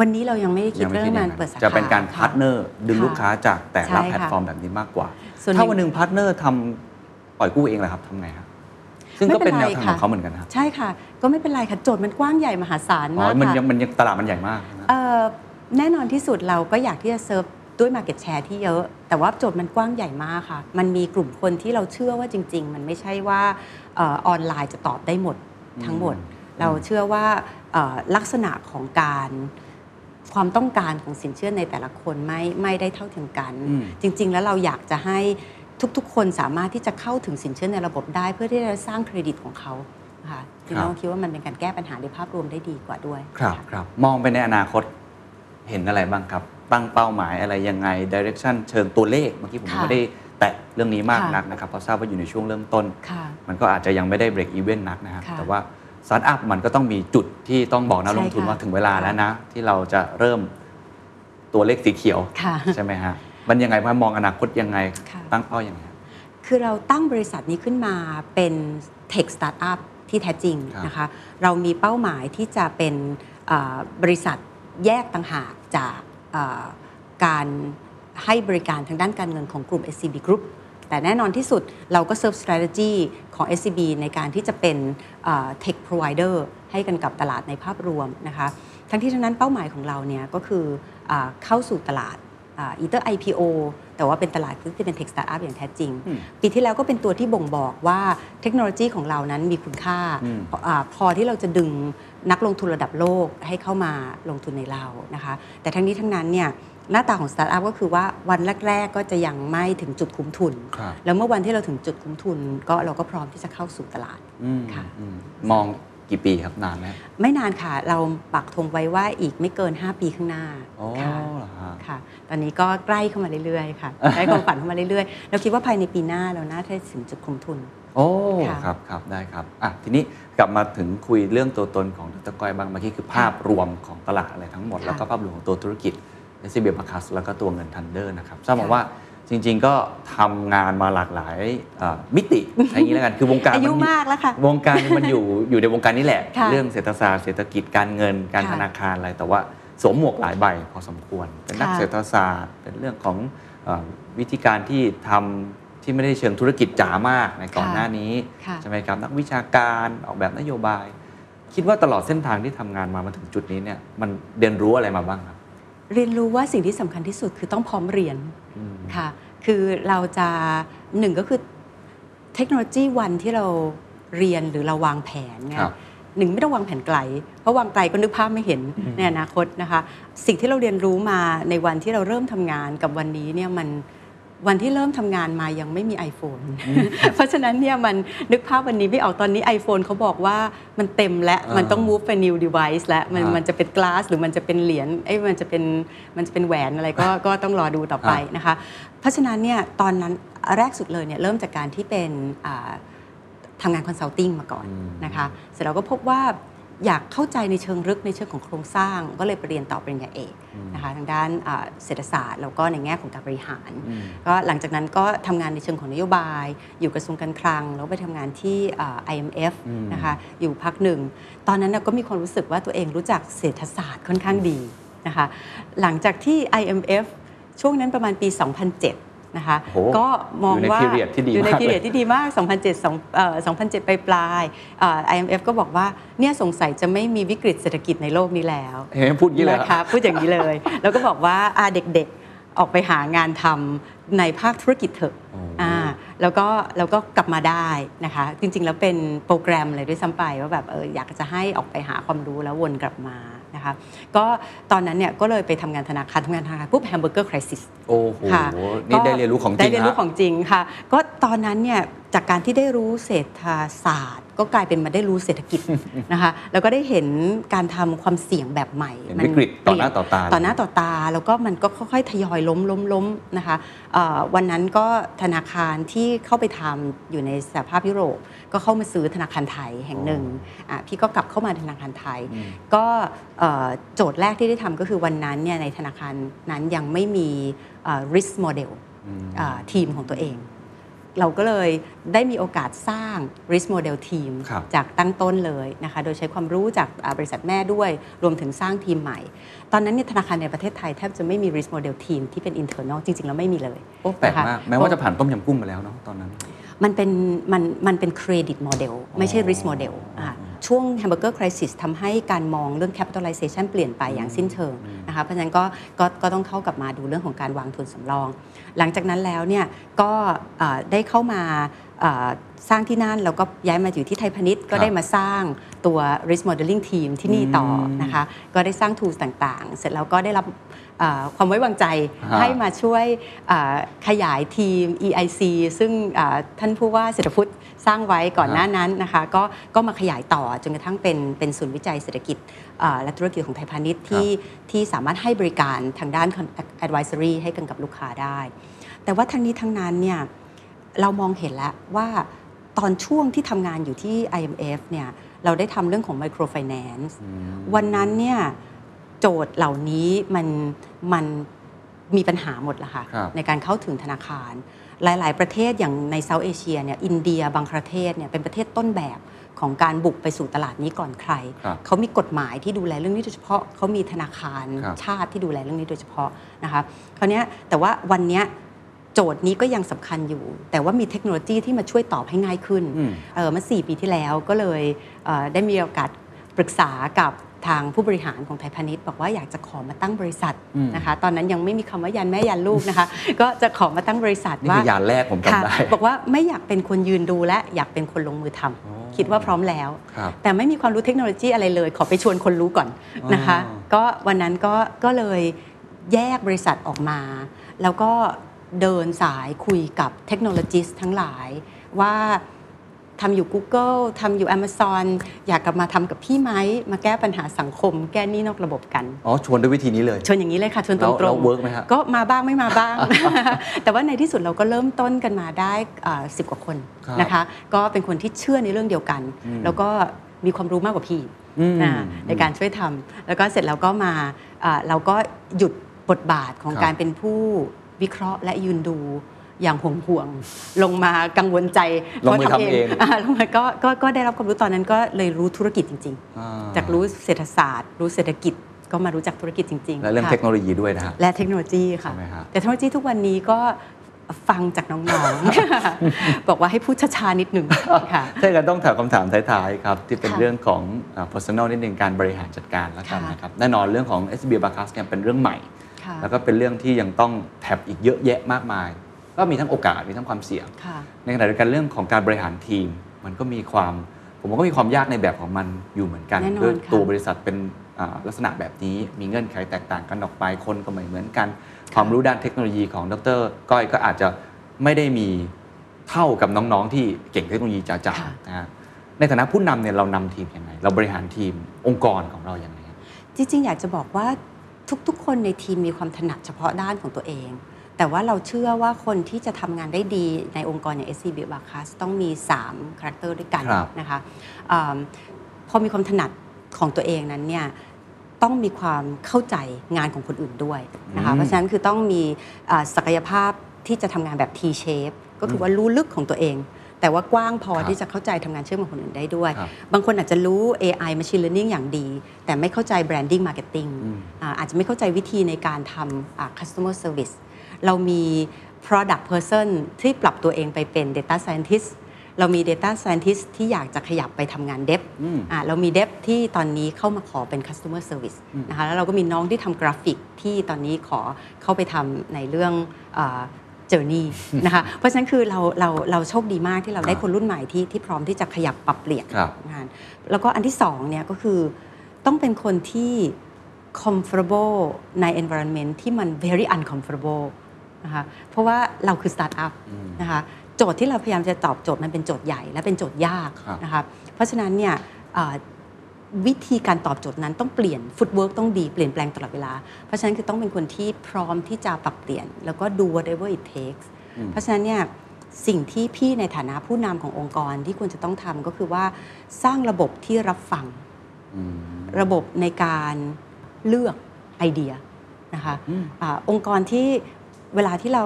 วันนี้เรายังไม่ได้คิดยังไม่เรื่อคิดงอการย่างนั้นเปิดสาขา จะเป็นการค่ะ partner ดึงค่ะลูกค้าจากแต่ละใช่ค่ะแพลตฟอร์มแบบนี้มากกว่าส่วนถ้าหนึ่งวันหนึ่ง partner ทำ ปล่อยกู้เองแหละครับทำไงครับซึ่งก็เป็นแนวทางของเขาเหมือนกันนะครับใช่ค่ะ ก็ไม่เป็นไรค่ะโจทย์มันกว้างใหญ่มหาศาลอ๋มากมันค่ะยังมันยังตลาดมันใหญ่มากนะเอ่อแน่นอนที่สุดเราก็อยากที่จะเซิร์ฟด้วย Market Share ที่เยอะ แต่ว่าโจทย์มันกว้างใหญ่มากค่ะ มันมีกลุ่มคนที่เราเชื่อว่าจริง ๆ มันไม่ใช่ว่าเอ่อออนไลน์จะตอบได้หมดทั้งหมด เราเชื่อว่าเอ่อลักษณะของการความต้องการของสินเชื่อในแต่ละคนไม่ไม่ได้เท่าเทียมกันอืมจริง ๆ แล้วเราอยากจะให้ ทุกๆ คนสามารถที่จะเข้าถึงสินเชื่อในระบบได้ เพื่อที่จะสร้างเครดิตของเขาค่ะจึงครับเราคิดว่ามันเป็นการแก้ปัญหาในภาพรวมได้ดีกว่าด้วย ครับค่ะครับมองไปในอนาคตเห็นอะไรบ้างครับ ตั้งเป้าหมายอะไรยังไงดิเรกชันเชิงตัวเลขเมื่อกี้ผมค่ะไม่ได้แตะเรื่องนี้มากค่ะนักนะครับเพราะทราบว่าอยู่ในช่วงเริ่มต้นค่ะมันก็อาจจะยังไม่ได้ break even นักนะครับค่ะแต่ว่าสตาร์ทอัพมันก็ต้องมีจุดที่ต้องบอกนักลงทุนใช่ค่ะว่าถึงเวลาแล้วนะ ที่เราจะเริ่มตัวเลขสีเขียวค่ะใช่ไหมฮะ มันยังไงพอมองอนาคตยังไงค่ะตั้งเป้ายังไง คือเราตั้งบริษัทนี้ขึ้นมาเป็น Tech Startup ที่แท้จริงครับนะคะ เรามีเป้าหมายที่จะเป็นเอ่อบริษัทแยกต่างหากจากเอ่อการให้บริการทางด้านการเงินของกลุ่ม SCB Group แต่แน่นอนที่สุดเราก็ serve strategy ของ SCB ในการที่จะเป็นเอ่อ tech provider ให้กันกับตลาดในภาพรวมนะคะ ทั้งที่ทั้งนั้นเป้าหมายของเราเนี่ยก็คืออาเข้าสู่ตลาด อีเตอร์ IPO แต่ว่าเป็นตลาดที่เป็น tech startup อย่างแท้จริงอืมปีที่แล้วก็เป็นตัวที่บ่งบอกว่าเทคโนโลยีของเรานั้นมีคุณค่าอืมอาพอที่เราจะดึงนักลงทุนระดับโลกให้เข้ามาลงทุนในเรานะคะ แต่ทั้งนี้ทั้งนั้นเนี่ยหน้าตาของสตาร์ทอัพก็คือว่าวันแรก ๆ ก็จะยังไม่ถึงจุดคุ้มทุนครับแล้วเมื่อวันที่เราถึงจุดคุ้มทุน ก็เราก็พร้อมที่จะเข้าสู่ตลาดอืมค่ะอืมมอง กี่ปีครับนานไหมไม่นานค่ะ เราปักธงไว้ว่าอีกไม่เกิน 5 ปีข้างหน้าอ๋อค่ะเหรอฮะค่ะ ตอนนี้ก็ใกล้เข้ามาเรื่อยๆค่ะใกล้ความฝันเข้ามาเรื่อยๆ เราคิดว่าภายในปีหน้าเราน่าจะถึงจุดคุ้มทุน โอ้ค่ะครับครับได้ครับอะทีนี้กลับมาถึงคุยเรื่องตัวตนของดรก้อยบ้างเมื่อกี้คือภาพรวมของตลาดอะไรทั้งหมดค่ะแล้วก็ภาพรวมของตัวธุรกิจ s c b m a r c u s แล้วก็ตัวเงินทันเดอร์นะครับทราบมาค่ะว่า จริง ๆ ก็ทำงานมาหลากหลายเอ่อมิติใช้อย่างนี้แล้วกันคือวงการอายุนมากแล้วค่ะวงการมันอยู่อยู่ในวงการนี้แหละค่ะเรื่องเศรษฐศาสตร์เศรษฐกิจการเงินการค่ะธนาคารอะไร แต่ว่าสวมหมวกหลายใบพอสมควร เป็นนักค่ะเศรษฐศาสตร์ เป็นเรื่องของเออวิธีการที่ทำที่ไม่ได้เชิงธุรกิจจ๋ามากในก่อนหน้านี้ค่ะใช่ไหมครับนักวิชาการออกแบบนโยบาย คิดว่าตลอดเส้นทางที่ทำงานมามาถึงจุดนี้เนี่ยมันเรียนรู้อะไรมาบ้างครับ เรียนรู้ว่าสิ่งที่สำคัญที่สุดคือต้องพร้อมเรียนอืมค่ะ คือเราจะหนึ่งก็คือเทคโนโลยีวันที่เราเรียนหรือเราวางแผนเนี่ครัยบหนึ่งไม่ต้องวางแผนไกล เพราะวางไกลก็นึกภาพไม่เห็นอืมในอนาคตนะคะ สิ่งที่เราเรียนรู้มาในวันที่เราเริ่มทำงานกับวันนี้เนี่ยมัน วันที่เริ่มทำงานมายังไม่มี iPhone เพราะฉะนั้นเนี่ยมันนึกภาพวันนี้ไม่ออกตอนนี้ iPhone เขาบอกว่ามันเต็มแล้วอ่ามัมันต้อง move ไป new device แล้วมันอ่ามัมันจะเป็น glass หรือมันจะเป็นเหรียญเอ้ยมันจะเป็นมันจะเป็นแหวนอะไรก็ก็ต้องรอดูต่อไปนะคะ เพราะฉะนั้นเนี่ยตอนนั้นแรกสุดเลยเนี่ยเริ่มจากการที่เป็นอ่าทำงานคอนซัลทิงมาก่อนอืมนะคะ เสร็จแล้วก็พบว่า อยากเข้าใจในเชิงลึกในเชิงของโครงสร้าง ก็เลยไปเรียนต่อปริญญาเอกนะคะทางด้านอ่าเศรษฐศาสตร์แล้วก็ในแง่ของการบริหารอืมก็หลังจากนั้นก็ทำงานในเชิงของนโยบาย อยู่กระทรวงการคลัง แล้วไปทำงานที่อ่า IMF อืมนะคะอยู่พักหนึ่ง ตอนนั้นน่ะก็มีความรู้สึกว่าตัวเองรู้จักเศรษฐศาสตร์ค่อนข้างดีนะคะหลังจากที่ IMF ช่วงนั้นประมาณปี 2007 นะคะโอ้โหก็มองอยู่ในว่า period ที่ดีอยู่ในมากเลยพีเรียดที่ดีมาก 2007สองเอ่อ2007 ไปปลายๆเอ่อ IMF ก็บอกว่าเนี่ยสงสัยจะไม่มีวิกฤตเศรษฐกิจในโลกนี้แล้วเห็นพูดอย่างนี้เลยนะครัคะบพูดอย่างนี้เลย แล้วก็บอกว่าอ่าเด็กๆออกไปหางานทำในภาคธุรกิจเถอะโอ้อ่าแล้วก็แล้วก็กลับมาได้นะคะ จริง ๆ แล้วเป็นโปรแกรมเลยด้วยซ้ำไปว่าแบบเอออยากจะให้ออกไปหาความรู้แล้ววนกลับมา นะคะก็ตอนนั้นเนี่ยก็เลยไปทำงานธนาคารทำงานธนาคารปุ๊บแฮมเบอร์เกอร์คริสิสโอ้โหค่ะนี่ได้เรียนรู้ของจริงได้เรียนรู้ฮะ ของจริงค่ะ ก็ตอนนั้นเนี่ยจากการที่ได้รู้เศรษฐศาสตร์ ก็กลายเป็นมาได้รู้เศรษฐกิจ นะคะแล้วก็ได้เห็นการทำความเสี่ยงแบบใหม่เห็นวิกฤตต่อหน้าต่อตาต่อหน้าต่อตา แล้วก็มันก็ค่อยๆทยอยล้มล้มล้มนะคะเอ่อวันนั้นก็ธนาคารที่เข้าไปทำอยู่ในสหภาพยุโรป ก็เข้ามาซื้อธนาคารไทยแห่งหนึ่งอะพี่ก็กลับเข้ามาธนาคารไทย ก็เอ่อโจทย์แรกที่ได้ทำก็คือวันนั้นเนี่ยในธนาคารนั้นยังไม่มีเอ่อ risk model อ่าทีมของตัวเอง เราก็เลยได้มีโอกาสสร้าง risk model ทีมครับจากตั้งต้นเลยนะคะโดยใช้ความรู้จากอ่าบริษัทแม่ด้วย รวมถึงสร้างทีมใหม่ ตอนนั้นเนี่ยธนาคารในประเทศไทยแทบจะไม่มี risk model ทีมที่เป็น internal จริง ๆ แล้วไม่มีเลยโอ้แปลกนะคะมากแม้ว่าจะผ่านต้มยำกุ้งมาแล้วเนาะตอนนั้น มันเป็นมันมันเป็น credit model ไม่ใช่ risk model อ่าช่วง hamburger crisis ทำให้การมองเรื่อง capitalization เปลี่ยนไปอย่างสิ้นเชิงนะคะเพราะฉะนั้นก็ก็ก็ต้องเข้ากลับมาดูเรื่องของการวางทุนสำรอง หลังจากนั้นแล้วเนี่ยก็เอ่อได้เข้ามาเอ่อสร้างที่นั่น แล้วก็ย้ายมาอยู่ที่ไทยพาณิชย์ ก็ได้มาสร้างตัว risk modeling team ที่นี่ต่อนะคะ ก็ได้สร้าง tools ต่างๆ เสร็จแล้วก็ได้รับเอ่อ ความไว้วางใจฮะให้มาช่วยเอ่อขยายทีม EIC ซึ่งเอ่อท่านผู้ว่าเศรษฐพุทธสร้างไว้ก่อนหน้านั้นนะคะก็ก็มาขยายต่อจนกระทั่งเป็นเป็นศูนย์วิจัยเศรษฐกิจเอ่อและธุรกิจของไทยพาณิชย์ที่ที่สามารถให้บริการทางด้าน advisory ให้กันกับลูกค้าได้ แต่ว่าทั้งนี้ทั้งนั้นเนี่ยเรามองเห็นแล้วว่าตอนช่วงที่ทำงานอยู่ที่ IMF เนี่ยเราได้ทำเรื่องของ microfinance วันนั้นเนี่ย โจทย์เหล่านี้มันมันมีปัญหาหมดละค่ะครับในการเข้าถึงธนาคาร หลาย ๆ ประเทศอย่างในเซาท์เอเชียเนี่ยอินเดียบางประเทศเนี่ยเป็นประเทศต้นแบบของการบุกไปสู่ตลาดนี้ก่อนใครครับเขามีกฎหมายที่ดูแลเรื่องนี้โดยเฉพาะ เขามีธนาคารครับชาติที่ดูแลเรื่องนี้โดยเฉพาะนะคะคราวเนี้ยแต่ว่าวันเนี้ยโจทย์นี้ก็ยังสำคัญอยู่ แต่ว่ามีเทคโนโลยีที่มาช่วยตอบให้ง่ายขึ้นอืมเออเมื่อ4ปีที่แล้วก็เลยเอ่อได้มีโอกาสปรึกษากับ ทางผู้บริหารของไทยพาณิชย์บอกว่าอยากจะขอมาตั้งบริษัทอืมนะคะ ตอนนั้นยังไม่มีคำว่ายันแม่ยันลูกนะคะ ก็จะขอมาตั้งบริษัทนี่ว่าคือยานแรกผมจำค่ะได้บอกว่าไม่อยากเป็นคนยืนดูและอยากเป็นคนลงมือทำอ๋อคิดว่าพร้อมแล้วครับแต่ไม่มีความรู้เทคโนโลยีอะไรเลย ขอไปชวนคนรู้ก่อนนะคะอ๋อก็วันนั้นก็ก็เลยแยกบริษัทออกมา แล้วก็เดินสายคุยกับเทคโนโลยีทั้งหลายว่า ทำอยู่ Google ทำอยู่ Amazon อยากกลับมาทำกับพี่ไหมมาแก้ปัญหาสังคม แก้หนี้นอกระบบกัน อ๋อ ชวนด้วยวิธีนี้เลย ชวนอย่างนี้เลยค่ะ ชวนตแล้วรแล้งว work ไหมฮะก็มาบ้างไม่มาบ้าง แต่ว่าในที่สุดเราก็เริ่มต้นกันมาได้สิบกว่าคนครับนะคะ ก็เป็นคนที่เชื่อในเรื่องเดียวกันอืมแล้วก็มีความรู้มากกว่าพี่อืมนะในการช่วยทำแล้วก็เสร็จแล้วก็มาอ่าเราก็หยุดบทบาทของครับการเป็นผู้วิเคราะห์และยืนดู อย่างห่วงห่วงๆลงมากังวลใจลงมือทำเองาลงมาก็ก็ก็ได้รับความรู้ตอนนั้นก็เลยรู้ธุรกิจจริงอ่าๆจากรู้เศรษฐศาสตร์ รู้เศรษฐกิจก็มารู้จักธุรกิจจริงๆ และเรื่องค่ะเทคโนโลยีด้วยนะฮะและเทคโนโลยีค่ะใช่ไหมครับแต่เทคโนโลยีทุกวันนี้ก็ฟังจากน้องๆ บอกว่าให้พูดช้าๆนิดหนึ่งค่ะถ้าอย่างนั้นต้องถามคำถามท้ายๆครับ ที่เป็นค่ะเรื่องของอ่า personal นิดนึงการบริหารจัดการแล้วกันค่ะนะครับ แน่นอนเรื่องของ SB b a c a s เนี่ยเป็นเรื่องใหม่ค่ะแล้วก็เป็นเรื่องที่ยังต้องแท็บอีกเยอะแยะมากมาย ก็มีทั้งโอกาสมีทั้งความเสี่ยงค่ะในขณะเดียวกันเรื่องของการบริหารทีม มันก็มีความ ผมว่าก็มีความยากในแบบของมันอยู่เหมือนกันแน่นอนด้วยค่ะตัวบริษัทเป็นอ่าลักษณะแบบนี้มีเงื่อนไขแตกต่างกันออกไปคนก็ไม่เหมือนกัน ความรู้ด้านเทคโนโลยีของดรก้อยก็อาจจะไม่ได้มีเท่ากับน้องๆ ที่เก่งเทคโนโลยีจ๋าค่ะๆนะฮะในฐานะผู้นำเนี่ยเรานำทีมยังไง เราบริหารทีมองค์กรของเราอย่างไรจริงๆ อยากจะบอกว่าทุกๆ คนในทีมมีความถนัดเฉพาะด้านของตัวเอง แต่ว่าเราเชื่อว่าคนที่จะทำงานได้ดีในองค์กรอย่าง SCB b a c a s ต้องมี 3 character ด้วยกันครับนะคะอ่าพอมีความถนัดของตัวเองนั้นเนี่ยต้องมีความเข้าใจงานของคนอื่นด้วยนะคะอืมเพราะฉะนั้นคือต้องมีอ่าศักยภาพที่จะทำงานแบบ T shape ก็คือว่ารู้ลึกของตัวเอง แต่ว่ากว้างพอครับที่จะเข้าใจทำงานเชื่อมกับคนอื่นได้ด้วยครับบางคนอาจจะรู้ AI Machine Learning อย่างดี แต่ไม่เข้าใจ Branding Marketing อืมอ่าอาจจะไม่เข้าใจวิธีในการทำอ่า Customer Service เรามี Product Person ที่ปรับตัวเองไปเป็น Data Scientist เรามี Data Scientist ที่อยากจะขยับไปทำงาน Dev อืมอ่าเรามี Dev ที่ตอนนี้เข้ามาขอเป็น Customer Service นะคะแล้วเราก็มีน้องที่ทำกราฟิกที่ตอนนี้ขอเข้าไปทำในเรื่องอ่า journey นะคะ เพราะฉะนั้นคือเราเราเราโชคดีมากที่เราได้ครับคนรุ่นใหม่ที่ที่พร้อมที่จะขยับปรับเปลี่ยนครับงาน แล้วก็อันที่สองเนี่ยก็คือต้องเป็นคนที่ comfortable ใน environment ที่มัน very uncomfortable นะคะเพราะว่าเราคือ startup อืมนะคะโจทย์ที่เราพยายามจะตอบโจทย์มันเป็นโจทย์ใหญ่และเป็นโจทย์ยากครับนะคะเพราะฉะนั้นเนี่ยอ่าวิธีการตอบโจทย์นั้นต้องเปลี่ยนฟุตเวิร์กต้องดีเปลี่ยนแปลงตลอดเวลา เพราะฉะนั้นคือต้องเป็นคนที่พร้อมที่จะปรับเปลี่ยน แล้วก็ดู whatever it takes อืมเพราะฉะนั้นเนี่ยสิ่งที่พี่ในฐานะผู้นำขององค์กรที่ควรจะต้องทำก็คือว่าสร้างระบบที่รับฟังอืมระบบในการเลือกไอเดียนะคะอืมอาองค์กรที่ เวลาที่เรา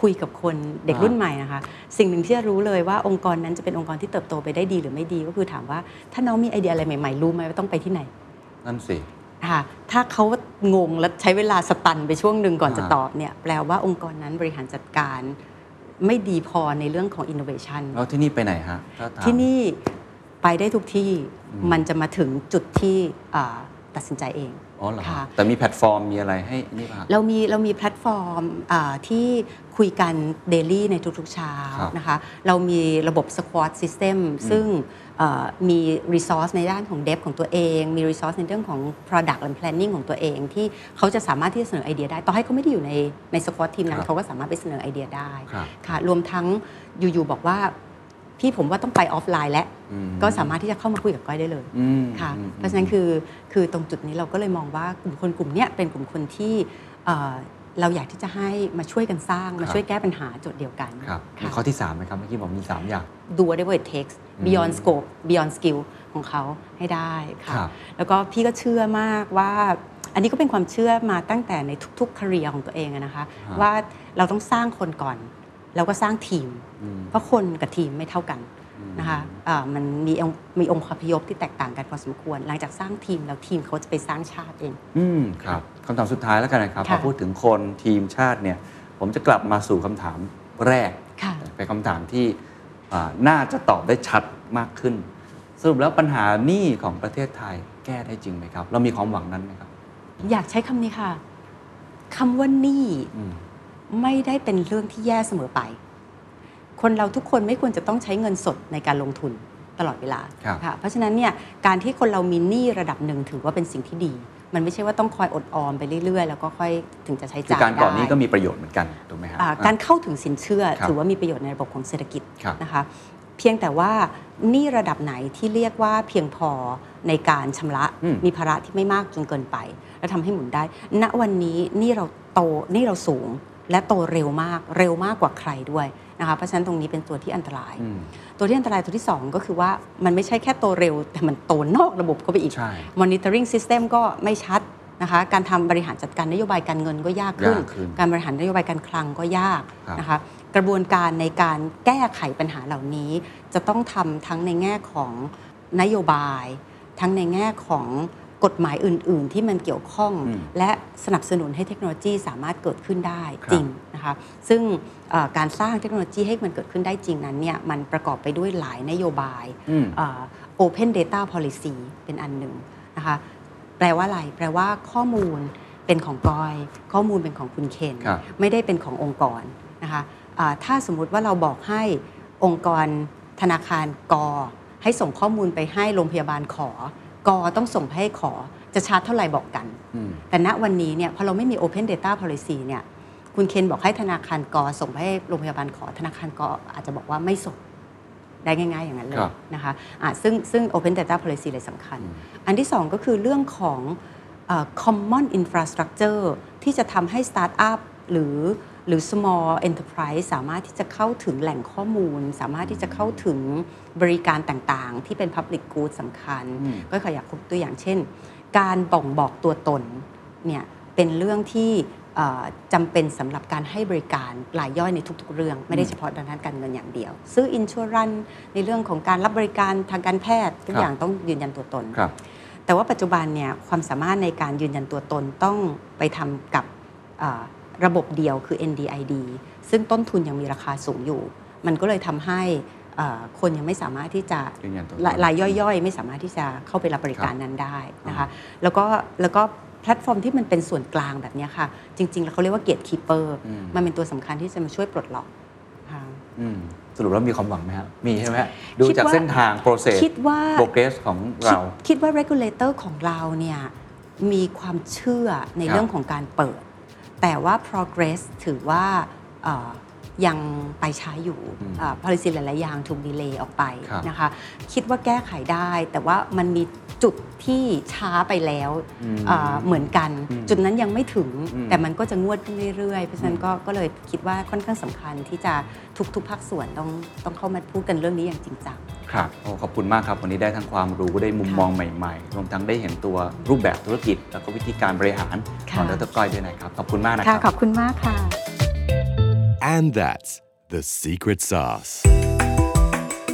คุยกับคนเด็กอ่ารุ่นใหม่นะคะ สิ่งหนึ่งที่จะรู้เลยว่าองค์กรนั้นจะเป็นองค์กรที่เติบโตไปได้ดีหรือไม่ดี ก็คือถามว่าถ้าน้องมีไอเดียอะไรใหม่ ๆ รู้ไหมว่าต้องไปที่ไหน นั่นสิค่ะถ้าเขางงและใช้เวลา stun ไปช่วงหนึ่งก่อนอ่าจะตอบเนี่ยแปลว่าองค์กรนั้นบริหารจัดการ ไม่ดีพอในเรื่องของ innovation แล้วที่นี่ไปไหนฮะถ้าถามที่นี่ไปได้ทุกที่อืมมันจะมาถึงจุดที่อ่าตัดสินใจเอง อ๋อเหรอค่ะ แต่มีแพลตฟอร์มมีอะไรให้นี่ป่ะฮะเรามีเรามีแพลตฟอร์มอ่าที่คุยกัน daily ในทุกๆเช้าครับนะคะ เรามีระบบ Squad System ซึ่งเอ่อมี Resource ในด้านของ Dev ของตัวเอง มี Resource ในเรื่องของ Product and Planning ของตัวเอง ที่เขาจะสามารถที่จะเสนอไอเดียได้ ต่อให้เขาไม่ได้อยู่ในใน Squad ทีมนั้ครันบเขาก็สามารถไปเสนอไอเดียได้ครับ ค่ะ รวมทั้งอยู่ๆบอกว่า พี่ผมว่าต้องไปออฟไลน์แล้วอืมก็สามารถที่จะเข้ามาคุยกับก้อยได้เลยอืมค่ะอืมเพราะฉะนั้นคือคือตรงจุดนี้เราก็เลยมองว่ากลุ่มคนกลุ่มเนี้ยเป็นกลุ่มคนที่เอ่อเราอยากที่จะให้มาช่วยกันสร้างมาช่วยแก้ปัญหาโจทย์เดียวกันครับมีค่ะข้อที่3ไหมครับเมื่อกี้บอกมี 3 อย่างดู whatever it takes beyond scope beyond skill ของเขาให้ได้ค่ะครับแล้วก็พี่ก็เชื่อมากว่า อันนี้ก็เป็นความเชื่อมาตั้งแต่ในทุกๆ career ของตัวเองอะนะคะฮะว่าเราต้องสร้างคนก่อน แล้วก็สร้างทีมอืม เพราะคนกับทีมไม่เท่ากันนะคะอ่ามันมีองค์มีองค์ความพยพที่แตกต่างกันพอสมควร หลังจากสร้างทีมแล้วทีมเขาจะไปสร้างชาติเอง อืมครับคำถามสุดท้ายแล้วกันนะครับพค่ะอพูดถึงคนทีมชาติเนี่ย ผมจะกลับมาสู่คำถามแรกค่ะเป็นคำถามที่อ่าน่าจะตอบได้ชัดมากขึ้น สรุปแล้วปัญหาหนี้ของประเทศไทยแก้ได้จริงไหมครับ เรามีความหวังนั้นไหมครับ อยากใช้คำนี้ค่ะคำว่าหนี้อืมไม่ได้เป็นเรื่องที่แย่เสมอไป คนเราทุกคนไม่ควรจะต้องใช้เงินสดในการลงทุนตลอดเวลาครับค่ะเพราะฉะนั้นเนี่ยการที่คนเรามีหนี้ระดับหนึ่งถือว่าเป็นสิ่งที่ดี มันไม่ใช่ว่าต้องคอยอดออมไปเรื่อยๆ แล้วก็ค่อยถึงจะใช้คือจ่ายการก่อนหนี้ได้ก็มีประโยชน์เหมือนกันถูกไหมครับอ่าการเข้าถึงสินเชื่อครับถือว่ามีประโยชน์ในระบบของเศรษฐกิจครับนะคะเพียงแต่ว่าหนี้ระดับไหนที่เรียกว่าเพียงพอในการชำระอืมมีภาระที่ไม่มากจนเกินไป และทำให้หมุนได้ ณวันนี้หนี่เราโตหนี่เราสูง และโตเร็วมากเร็วมากกว่าใครด้วยนะคะเพราะฉะนั้นตรงนี้เป็นตัวที่อันตรายอืมตัวที่อันตรายตัวที่ 2 ก็คือว่ามันไม่ใช่แค่โตเร็ว แต่มันโตนอกระบบเข้าไปอีกใช่ monitoring system ก็ไม่ชัดนะคะการทำบริหารจัดการนโยบายการเงินก็ยากขึ้นยากขึ้นการบริหารนโยบายการคลังก็ยากครับนะคะกระบวนการในการแก้ไขปัญหาเหล่านี้ จะต้องทำทั้งในแง่ของนโยบาย ทั้งในแง่ของ กฎหมายอื่น ๆ ที่มันเกี่ยวข้องอืมและสนับสนุนให้เทคโนโลยีสามารถเกิดขึ้นได้ครับจริงนะคะซึ่งเอ่อการสร้างเทคโนโลยีให้มันเกิดขึ้นได้จริงนั้นเนี่ยมันประกอบไปด้วยหลายนโยบายอืมเอ่อ Open Data Policy เป็นอันหนึ่งนะคะแปลว่าอะไร แปลว่าข้อมูลเป็นของกอย ข้อมูลเป็นของคุณเคนครับไม่ได้เป็นขององค์กรนะคะอ่าถ้าสมมุติว่าเราบอกให้องค์กรธนาคารกอให้ส่งข้อมูลไปให้โรงพยาบาลขอ กอต้องส่งไปให้ขอจะชาร์จเท่าไหร่บอกกันอืมแต่ณวันนี้เนี่ยพอเราไม่มี Open Data Policy เนี่ยคุณเคนบอกให้ธนาคารกอส่งไปให้โรงพยาบาลขอธนาคารกออาจจะบอกว่าไม่ส่งได้ง่าย ๆ อย่างนั้นเลครัยบนะคะะซึ่งซึ่ง Open Data Policy เลยสำคัญ อันที่สองก็คือเรื่องของเอ่อ common infrastructure ที่จะทำให้ Startup หรือ หรือ small enterprise สามารถที่จะเข้าถึงแหล่งข้อมูล สามารถที่จะเข้าถึงบริการต่างๆ ที่เป็น public good สำคัญอืมก็ขออยากยกตัวอย่างเช่น การบ่งบอกตัวตนเนี่ยเป็นเรื่องที่เอ่อจำเป็นสำหรับการให้บริการรายย่อยในทุกๆ เรื่อง ไม่ได้เฉพาะด้านการเงินอย่างเดียว ซื้ออินชัวรันในเรื่องของการรับบริการทางการแพทย์ทุกครับอย่างต้องยืนยันตัวตนครับแต่ว่าปัจจุบันเนี่ยความสามารถในการยืนยันตัวตนต้องไปทำกับเอ่อ ระบบเดียวคือ NDID ซึ่งต้นทุนยังมีราคาสูงอยู่ มันก็เลยทำให้เอ่อคนยังไม่สามารถที่จะยืนยันตัวตนรายรายย่อยๆ ไม่สามารถที่จะเข้าไปรับบริการนั้นได้นะคะครับแล้วก็แล้วก็แพลตฟอร์มที่มันเป็นส่วนกลางแบบเนี้ยค่ะ จริงๆ แล้วเขาเรียกว่า gatekeeper อืมมันเป็นตัวสำคัญที่จะมาช่วยปลดล็อกค่ะอืมสรุปแล้วมีความหวังไหมครับมีใช่ไหมฮะดูคิดจากว่าเส้นทาง process คิดว่า progress ของเราคิดคิดว่า regulator ของเราเนี่ยมีความเชื่อในครับเรื่องของการเปิด แต่ว่า progress ถือว่าเอ่อยังไปช้าอยู่อืมอ่า policy หลาย ๆ อย่างถูกดีเลย์ออกไปครับนะคะ คิดว่าแก้ไขได้ แต่ว่ามันมีจุดที่ช้าไปแล้วอืมอ่าเหมือนกันอืมจุดนั้นยังไม่ถึงอืมแต่มันก็จะงวดขึ้นเรื่อย ๆ เพราะฉะนั้นอืมก็ก็เลยคิดว่าค่อนข้างสำคัญที่จะทุก ๆ ภาคส่วนต้องต้องเข้ามาพูดกันเรื่องนี้อย่างจริงจัง ครับโอ้ขอบคุณมากครับวันนี้ได้ทั้งความรู้ได้มุมมองใหม่ๆ รวมทั้งได้เห็นตัวรูปแบบธุรกิจ แล้วก็วิธีการบริหารของค่ะดรก้อยด้วยนะครับ ขอบคุณมากนะครับค่ะขอบคุณมากค่ะ And that's the secret sauce.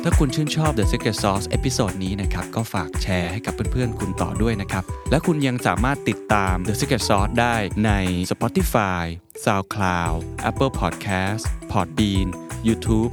ถ้าคุณชื่นชอบ The Secret Sauce episode นี้นะครับ ก็ฝากแชร์ให้กับเพื่อนๆ คุณต่อด้วยนะครับ และคุณยังสามารถติดตาม The Secret Sauce ได้ใน Spotify, SoundCloud, Apple Podcast, Podbean, YouTube